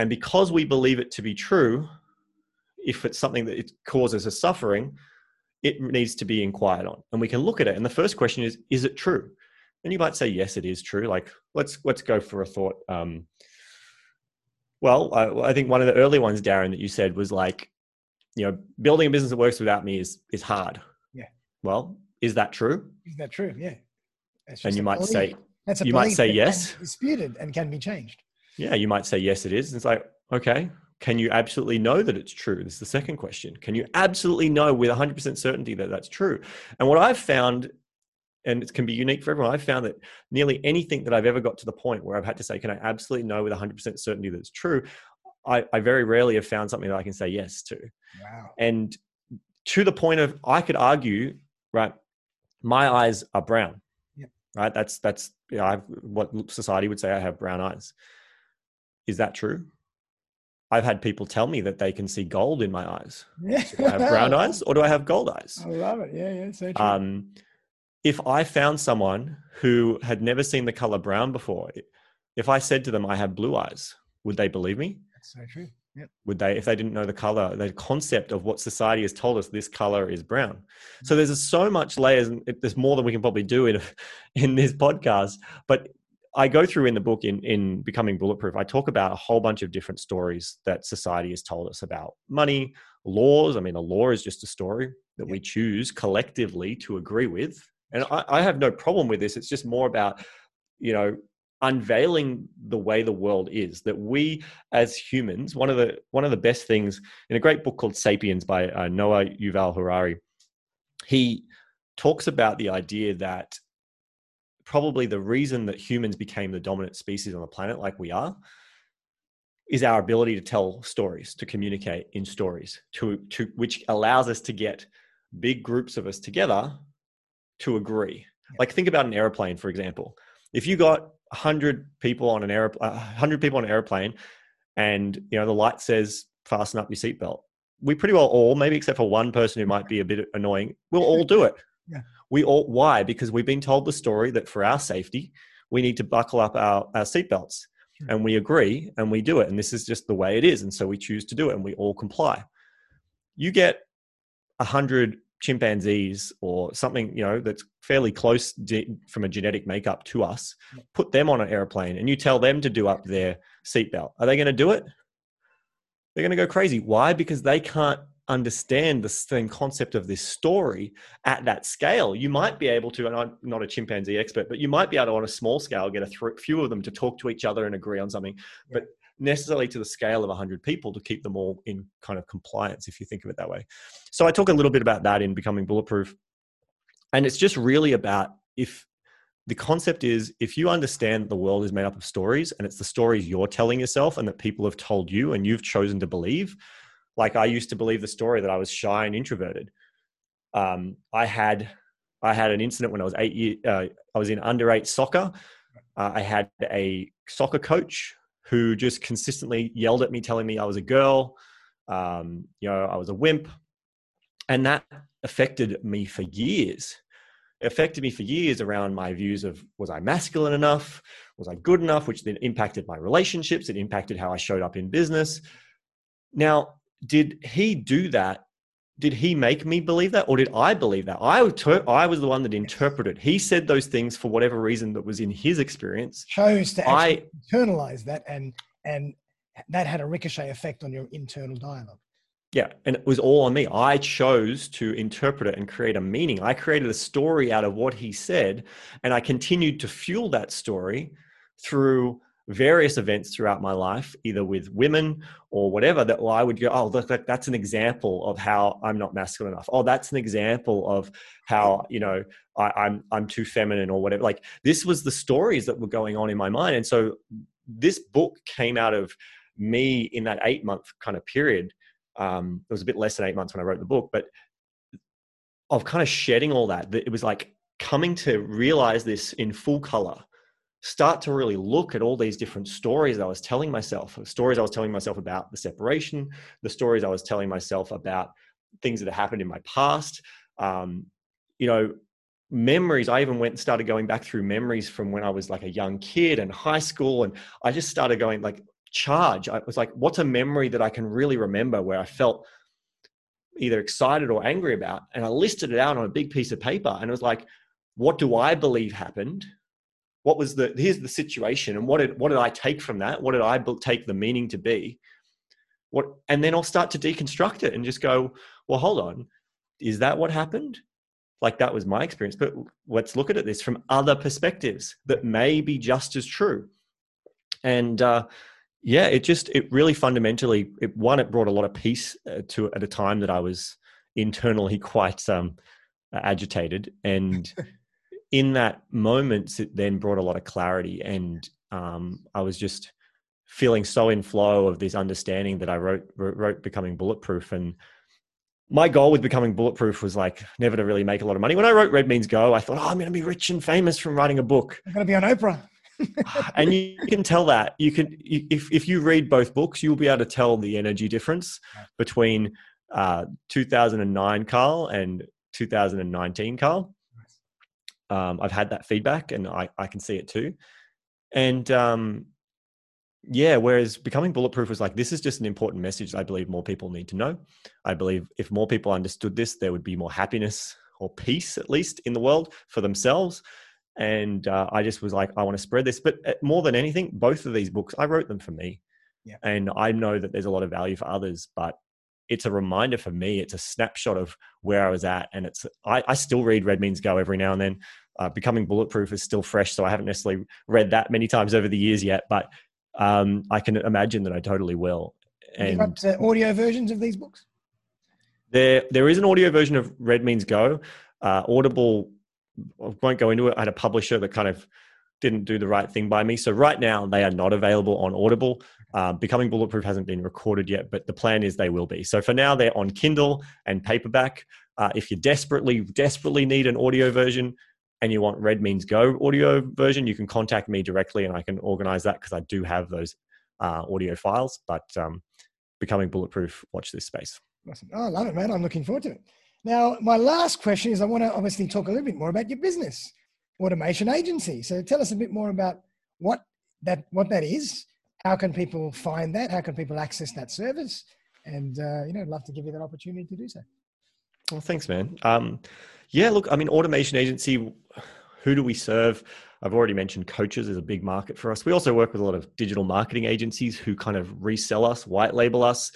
Speaker 1: and because we believe it to be true, if it's something that it causes us suffering, it needs to be inquired on. And we can look at it. And the first question is, is it true? And you might say, yes, it is true. Like, let's let's go for a thought. Um, well, I, I think one of the early ones, Darren, that you said was like, you know, building a business that works without me is is hard.
Speaker 2: Yeah.
Speaker 1: Well, is that true?
Speaker 2: Is that true? Yeah.
Speaker 1: And you might belief. say, That's a you might say yes.
Speaker 2: Disputed and can be changed.
Speaker 1: Yeah, you might say, yes, it is. And it's like, okay, can you absolutely know that it's true? This is the second question. Can you absolutely know with 100% certainty that that's true? And what I've found, and it can be unique for everyone, I've found that nearly anything that I've ever got to the point where I've had to say, can I absolutely know with 100% certainty that it's true? I, I very rarely have found something that I can say yes to.
Speaker 2: Wow.
Speaker 1: And to the point of, I could argue, right, my eyes are brown.
Speaker 2: Yep.
Speaker 1: Right. That's, that's, you know, I've, what society would say I have brown eyes. Is that true? I've had people tell me that they can see gold in my eyes. [LAUGHS]
Speaker 2: Yeah.
Speaker 1: So I have brown eyes or do I have gold eyes?
Speaker 2: I love it. Yeah, yeah, so true.
Speaker 1: Um, if I found someone who had never seen the color brown before, if I said to them, I have blue eyes, would they believe me?
Speaker 2: That's so true. Yep.
Speaker 1: Would they, if they didn't know the color, the concept of what society has told us, this color is brown. Mm-hmm. So there's so much layers, and there's more than we can probably do in [LAUGHS] in this podcast. But I go through in the book in in becoming bulletproof. I talk about a whole bunch of different stories that society has told us about money, laws. I mean, a law is just a story that we choose collectively to agree with, and I, I have no problem with this. It's just more about you know unveiling the way the world is that we as humans one of the one of the best things in a great book called sapiens by uh, noah yuval harari he talks about the idea that probably the reason that humans became the dominant species on the planet like we are is our ability to tell stories to communicate in stories to, to which allows us to get big groups of us together to agree like think about an airplane for example if you got 100 people on an airplane 100 people on an airplane and you know the light says fasten up your seatbelt we pretty well all maybe except for one person who might be a bit annoying we'll all do it [LAUGHS]
Speaker 2: yeah.
Speaker 1: We all why? Because we've been told the story that for our safety, we need to buckle up our, our seatbelts. Sure. And we agree and we do it. And this is just the way it is. And so we choose to do it and we all comply. You get a hundred chimpanzees or something, you know, that's fairly close from a genetic makeup to us, put them on an airplane and you tell them to do up their seatbelt. Are they going to do it? They're going to go crazy. Why? Because they can't understand the same concept of this story at that scale. You might be able to, and I'm not a chimpanzee expert, but you might be able to, on a small scale, get a th- few of them to talk to each other and agree on something. Yeah. But necessarily to the scale of 100 people to keep them all in kind of compliance, if you think of it that way. So I talk a little bit about that in Becoming Bulletproof. And it's just really about if the concept is if you understand that the world is made up of stories and it's the stories you're telling yourself and that people have told you and you've chosen to believe like I used to believe the story that I was shy and introverted. Um, I had I had an incident when I was eight years. Uh, I was in under eight soccer. Uh, I had a soccer coach who just consistently yelled at me, telling me I was a girl. Um, you know, I was a wimp, and that affected me for years. It affected me for years around my views of was I masculine enough, was I good enough, which then impacted my relationships. It impacted how I showed up in business. Now, did he do that? Did he make me believe that, or did I believe that? I, I was the one that interpreted. He said those things for whatever reason that was in his experience.
Speaker 2: Chose to I, internalize that, and and that had a ricochet effect on your internal dialogue.
Speaker 1: Yeah, and it was all on me. I chose to interpret it and create a meaning. I created a story out of what he said, and I continued to fuel that story through various events throughout my life, either with women or whatever, that I would go, oh, look, that's an example of how I'm not masculine enough. Oh, that's an example of how, you know, I, I'm I'm too feminine or whatever. Like this was the stories that were going on in my mind. And so this book came out of me in that eight month kind of period um, it was a bit less than eight months when I wrote the book, but of kind of shedding all that it was like coming to realize this in full color start to really look at all these different stories I was telling myself, stories I was telling myself about the separation, the stories I was telling myself about things that had happened in my past. Um, you know, memories. I even went and started going back through memories from when I was like a young kid and high school. And I just started going like, charge. I was like, what's a memory that I can really remember where I felt either excited or angry about? And I listed it out on a big piece of paper and it was like, what do I believe happened? What was the here's the situation and what did what did i take from that? What did i take the meaning to be? What and then i'll start to deconstruct it and just go well hold on. Is that what happened? Like that was my experience. But let's look at it this from other perspectives that may be just as true. And uh, yeah it just it really fundamentally it one it brought a lot of peace uh, to at a time that i was internally quite um agitated. And [LAUGHS] in that moment, it then brought a lot of clarity, and um, I was just feeling so in flow of this understanding that I wrote wrote becoming bulletproof and my goal with becoming bulletproof was like never to really make a lot of money. When I wrote Red Means Go, I thought, oh, I'm going to be rich and famous from writing a book.
Speaker 2: I'm going to be on Oprah. [LAUGHS]
Speaker 1: and you can tell that you can if if you read both books, you'll be able to tell the energy difference between uh, 2009 Carl and 2019 Carl um, I've had that feedback and I, I can see it too. And um, yeah, whereas becoming bulletproof was like, this is just an important message I believe more people need to know. I believe if more people understood this, there would be more happiness or peace, at least in the world for themselves. And uh, I just was like, I want to spread this. But uh, more than anything, both of these books, I wrote them for me. Yeah. And I know that there's a lot of value for others, but it's a reminder for me. It's a snapshot of where I was at. And it's, I, I still read Red Means Go every now and then. Uh, Becoming Bulletproof is still fresh, so I haven't necessarily read that many times over the years yet, but um, I can imagine that I totally will.
Speaker 2: And got, uh, audio versions of these books?
Speaker 1: There, there is an audio version of Red Means Go. Uh, Audible, I won't go into it. I had a publisher that kind of didn't do the right thing by me. So right now they are not available on Audible. Uh, Becoming Bulletproof hasn't been recorded yet, but the plan is they will be. So for now they're on Kindle and paperback. Uh, if you desperately, desperately need an audio version, and you want Red Means Go audio version, you can contact me directly and I can organize that because I do have those uh, audio files. But um, becoming bulletproof, watch this space.
Speaker 2: Awesome. Oh, I love it, man. I'm looking forward to it. Now, my last question is I want to obviously talk a little bit more about your business, automation agency. So tell us a bit more about what that what that is. How can people find that? How can people access that service? And uh, you know, I'd love to give you that opportunity to do so.
Speaker 1: Well, thanks, man. Um, yeah, look, I mean, automation agency, who do we serve? I've already mentioned coaches is a big market for us. We also work with a lot of digital marketing agencies who kind of resell us, white label us,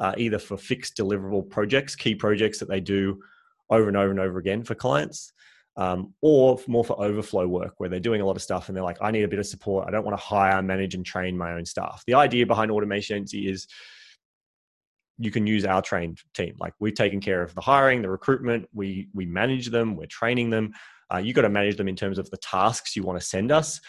Speaker 1: uh, either for fixed deliverable projects, key projects that they do over and over and over again for clients, um, or more for overflow work where they're doing a lot of stuff and they're like, I need a bit of support. I don't want to hire, manage, and train my own staff. The idea behind automation agency is you can use our trained team. Like we've taken care of the hiring, the recruitment, we we manage them, we're training them. Uh, you got to manage them in terms of the tasks you want to send us.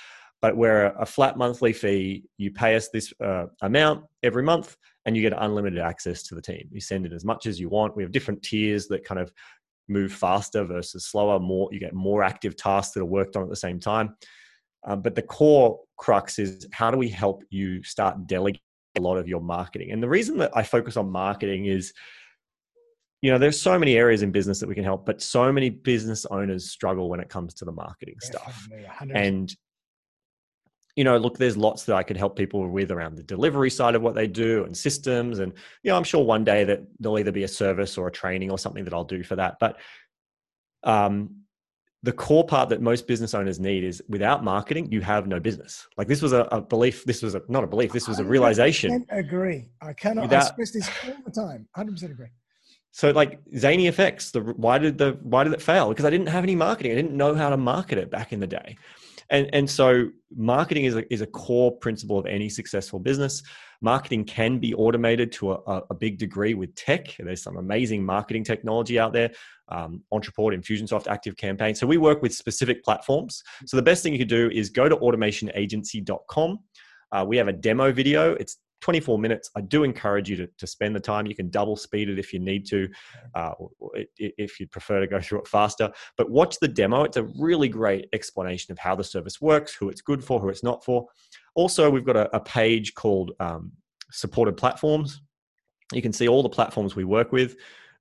Speaker 1: But we're a flat monthly fee. You pay us this uh, amount every month, and you get unlimited access to the team. You send it as much as you want. We have different tiers that kind of move faster versus slower. More you get more active tasks that are worked on at the same time. Um, but the core crux is how do we help you start delegating a lot of your marketing. And the reason that I focus on marketing is, you know, there's so many areas in business that we can help, but so many business owners struggle when it comes to the marketing yeah, stuff. And you know, look, there's lots that I could help people with around the delivery side of what they do and systems. And, you know, I'm sure one day that there'll either be a service or a training or something that I'll do for that. But um, the core part that most business owners need is without marketing, you have no business. Like this was a, a belief. This was a, not a belief. This was a realization.
Speaker 2: I agree. I cannot without, I express this all the time. 100% agree.
Speaker 1: So like Zany FX, the why did the why did it fail? Because I didn't have any marketing. I didn't know how to market it back in the day. And and so marketing is a, is a core principle of any successful business. Marketing can be automated to a, a big degree with tech. There's some amazing marketing technology out there um, Ontraport, Infusionsoft, Active Campaign. So we work with specific platforms. So the best thing you could do is go to automationagency.com. Uh, we have a demo video. It's 24 minutes. I do encourage you to, to spend the time. You can double speed it if you need to, uh, if you prefer to go [LAUGHS] through it faster. But watch the demo. It's a really great explanation of how the service works, who it's good for, who it's not for. Also, we've got a, a page called um, Supported Platforms. You can see all the platforms we work with.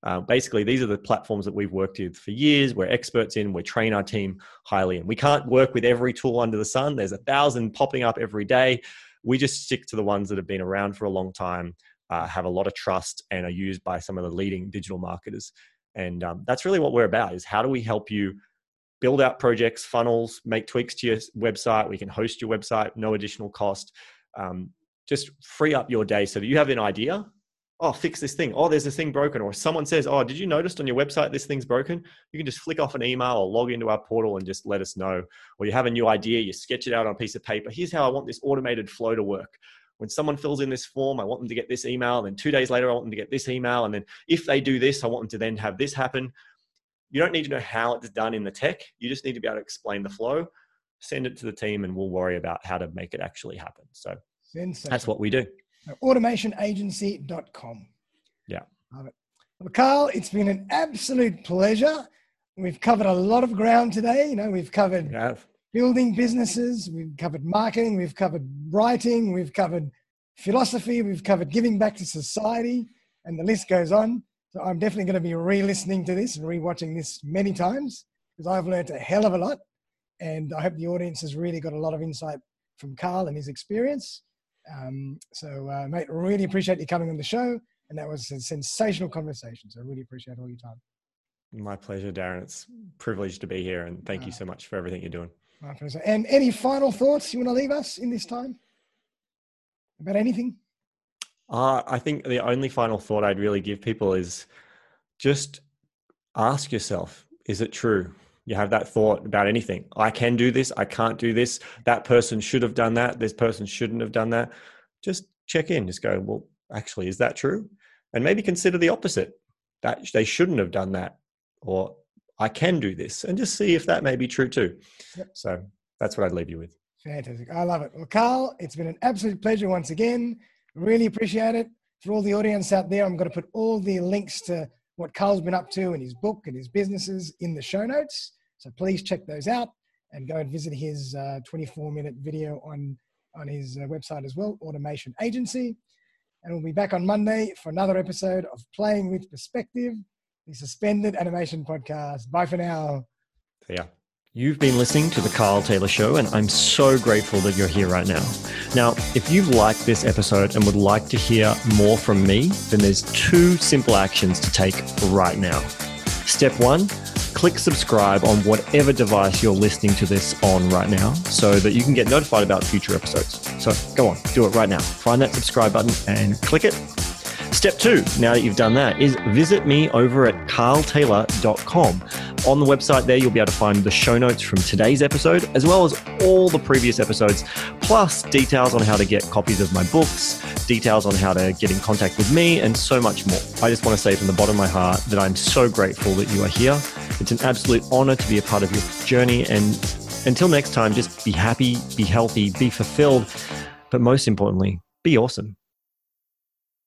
Speaker 1: Uh, basically, these are the platforms that we've worked with for years. We're experts in. We train our team highly and We can't work with every tool under the sun. There's a thousand popping up every day. We just stick to the ones that have been around for a long time, uh, have a lot of trust, and are used by some of the leading digital marketers. And um, that's really what we're about: is how do we help you build out projects, funnels, make tweaks to your website. We can host your website, no additional cost. Um, just free up your day so that you have an idea oh, fix this thing. Oh, there's this thing broken. Or someone says, oh, did you notice on your website this thing's broken? You can just flick off an email or log into our portal and just let us know. Or you have a new idea, you sketch it out on a piece of paper. Here's how I want this automated flow to work. When someone fills in this form, I want them to get this email. And then two days later, I want them to get this email. And then if they do this, I want them to then have this happen. You don't need to know how it's done in the tech. You just need to be able to explain the flow, send it to the team, and we'll worry about how to make it actually happen. So that's what we do
Speaker 2: automationagency.com.
Speaker 1: Yeah.
Speaker 2: Love it. Well, Carl, it's been an absolute pleasure. We've covered a lot of ground today. You know, we've covered building businesses, we've covered marketing, we've covered writing, we've covered philosophy, we've covered giving back to society, and the list goes on. So I'm definitely going to be re-listening to this and re-watching this many times because I've learned a hell of a lot, and I hope the audience has really got a lot of insight from Carl and his experience. Um, so, uh, mate, really appreciate you coming on the show. And that was a sensational conversation. So, I really appreciate all your time.
Speaker 1: My pleasure, Darren. It's a privilege to be here. And thank uh, you so much for everything you're doing.
Speaker 2: My pleasure. And any final thoughts you want to leave us in this time about anything?
Speaker 1: Uh, I think the only final thought I'd really give people is just ask yourself is it true? You have that thought about anything. I can do this. I can't do this. That person should have done that. This person shouldn't have done that. Just check in. Just go, well, actually, is that true? And maybe consider the opposite that they shouldn't have done that. Or I can do this. And just see if that may be true too. Yep. So that's what I'd leave you with.
Speaker 2: Fantastic. I love it. Well, Carl, it's been an absolute pleasure once again. Really appreciate it. For all the audience out there, I'm going to put all the links to what Carl's been up to in his book and his businesses in the show notes. So please check those out and go and visit his uh, 24 minute video on, on his uh, website as well, Automation Agency. And we'll be back on Monday for another episode of Playing with Perspective, the suspended animation podcast. Bye for now.
Speaker 1: Yeah. You've been listening to The Carl Taylor Show, and I'm so grateful that you're here right now. Now, if you've liked this episode and would like to hear more from me, then there's two simple actions to take right now. Step one, click subscribe on whatever device you're listening to this on right now so that you can get notified about future episodes. So go on, do it right now. Find that subscribe button and click it Step two, now that you've done that, is visit me over at carltaylor.com. On the website there, you'll be able to find the show notes from today's episode, as well as all the previous episodes, plus details on how to get copies of my books, details on how to get in contact with me, and so much more. I just want to say from the bottom of my heart that I'm so grateful that you are here. It's an absolute honor to be a part of your journey. And until next time, just be happy, be healthy, be fulfilled, but most importantly, be awesome.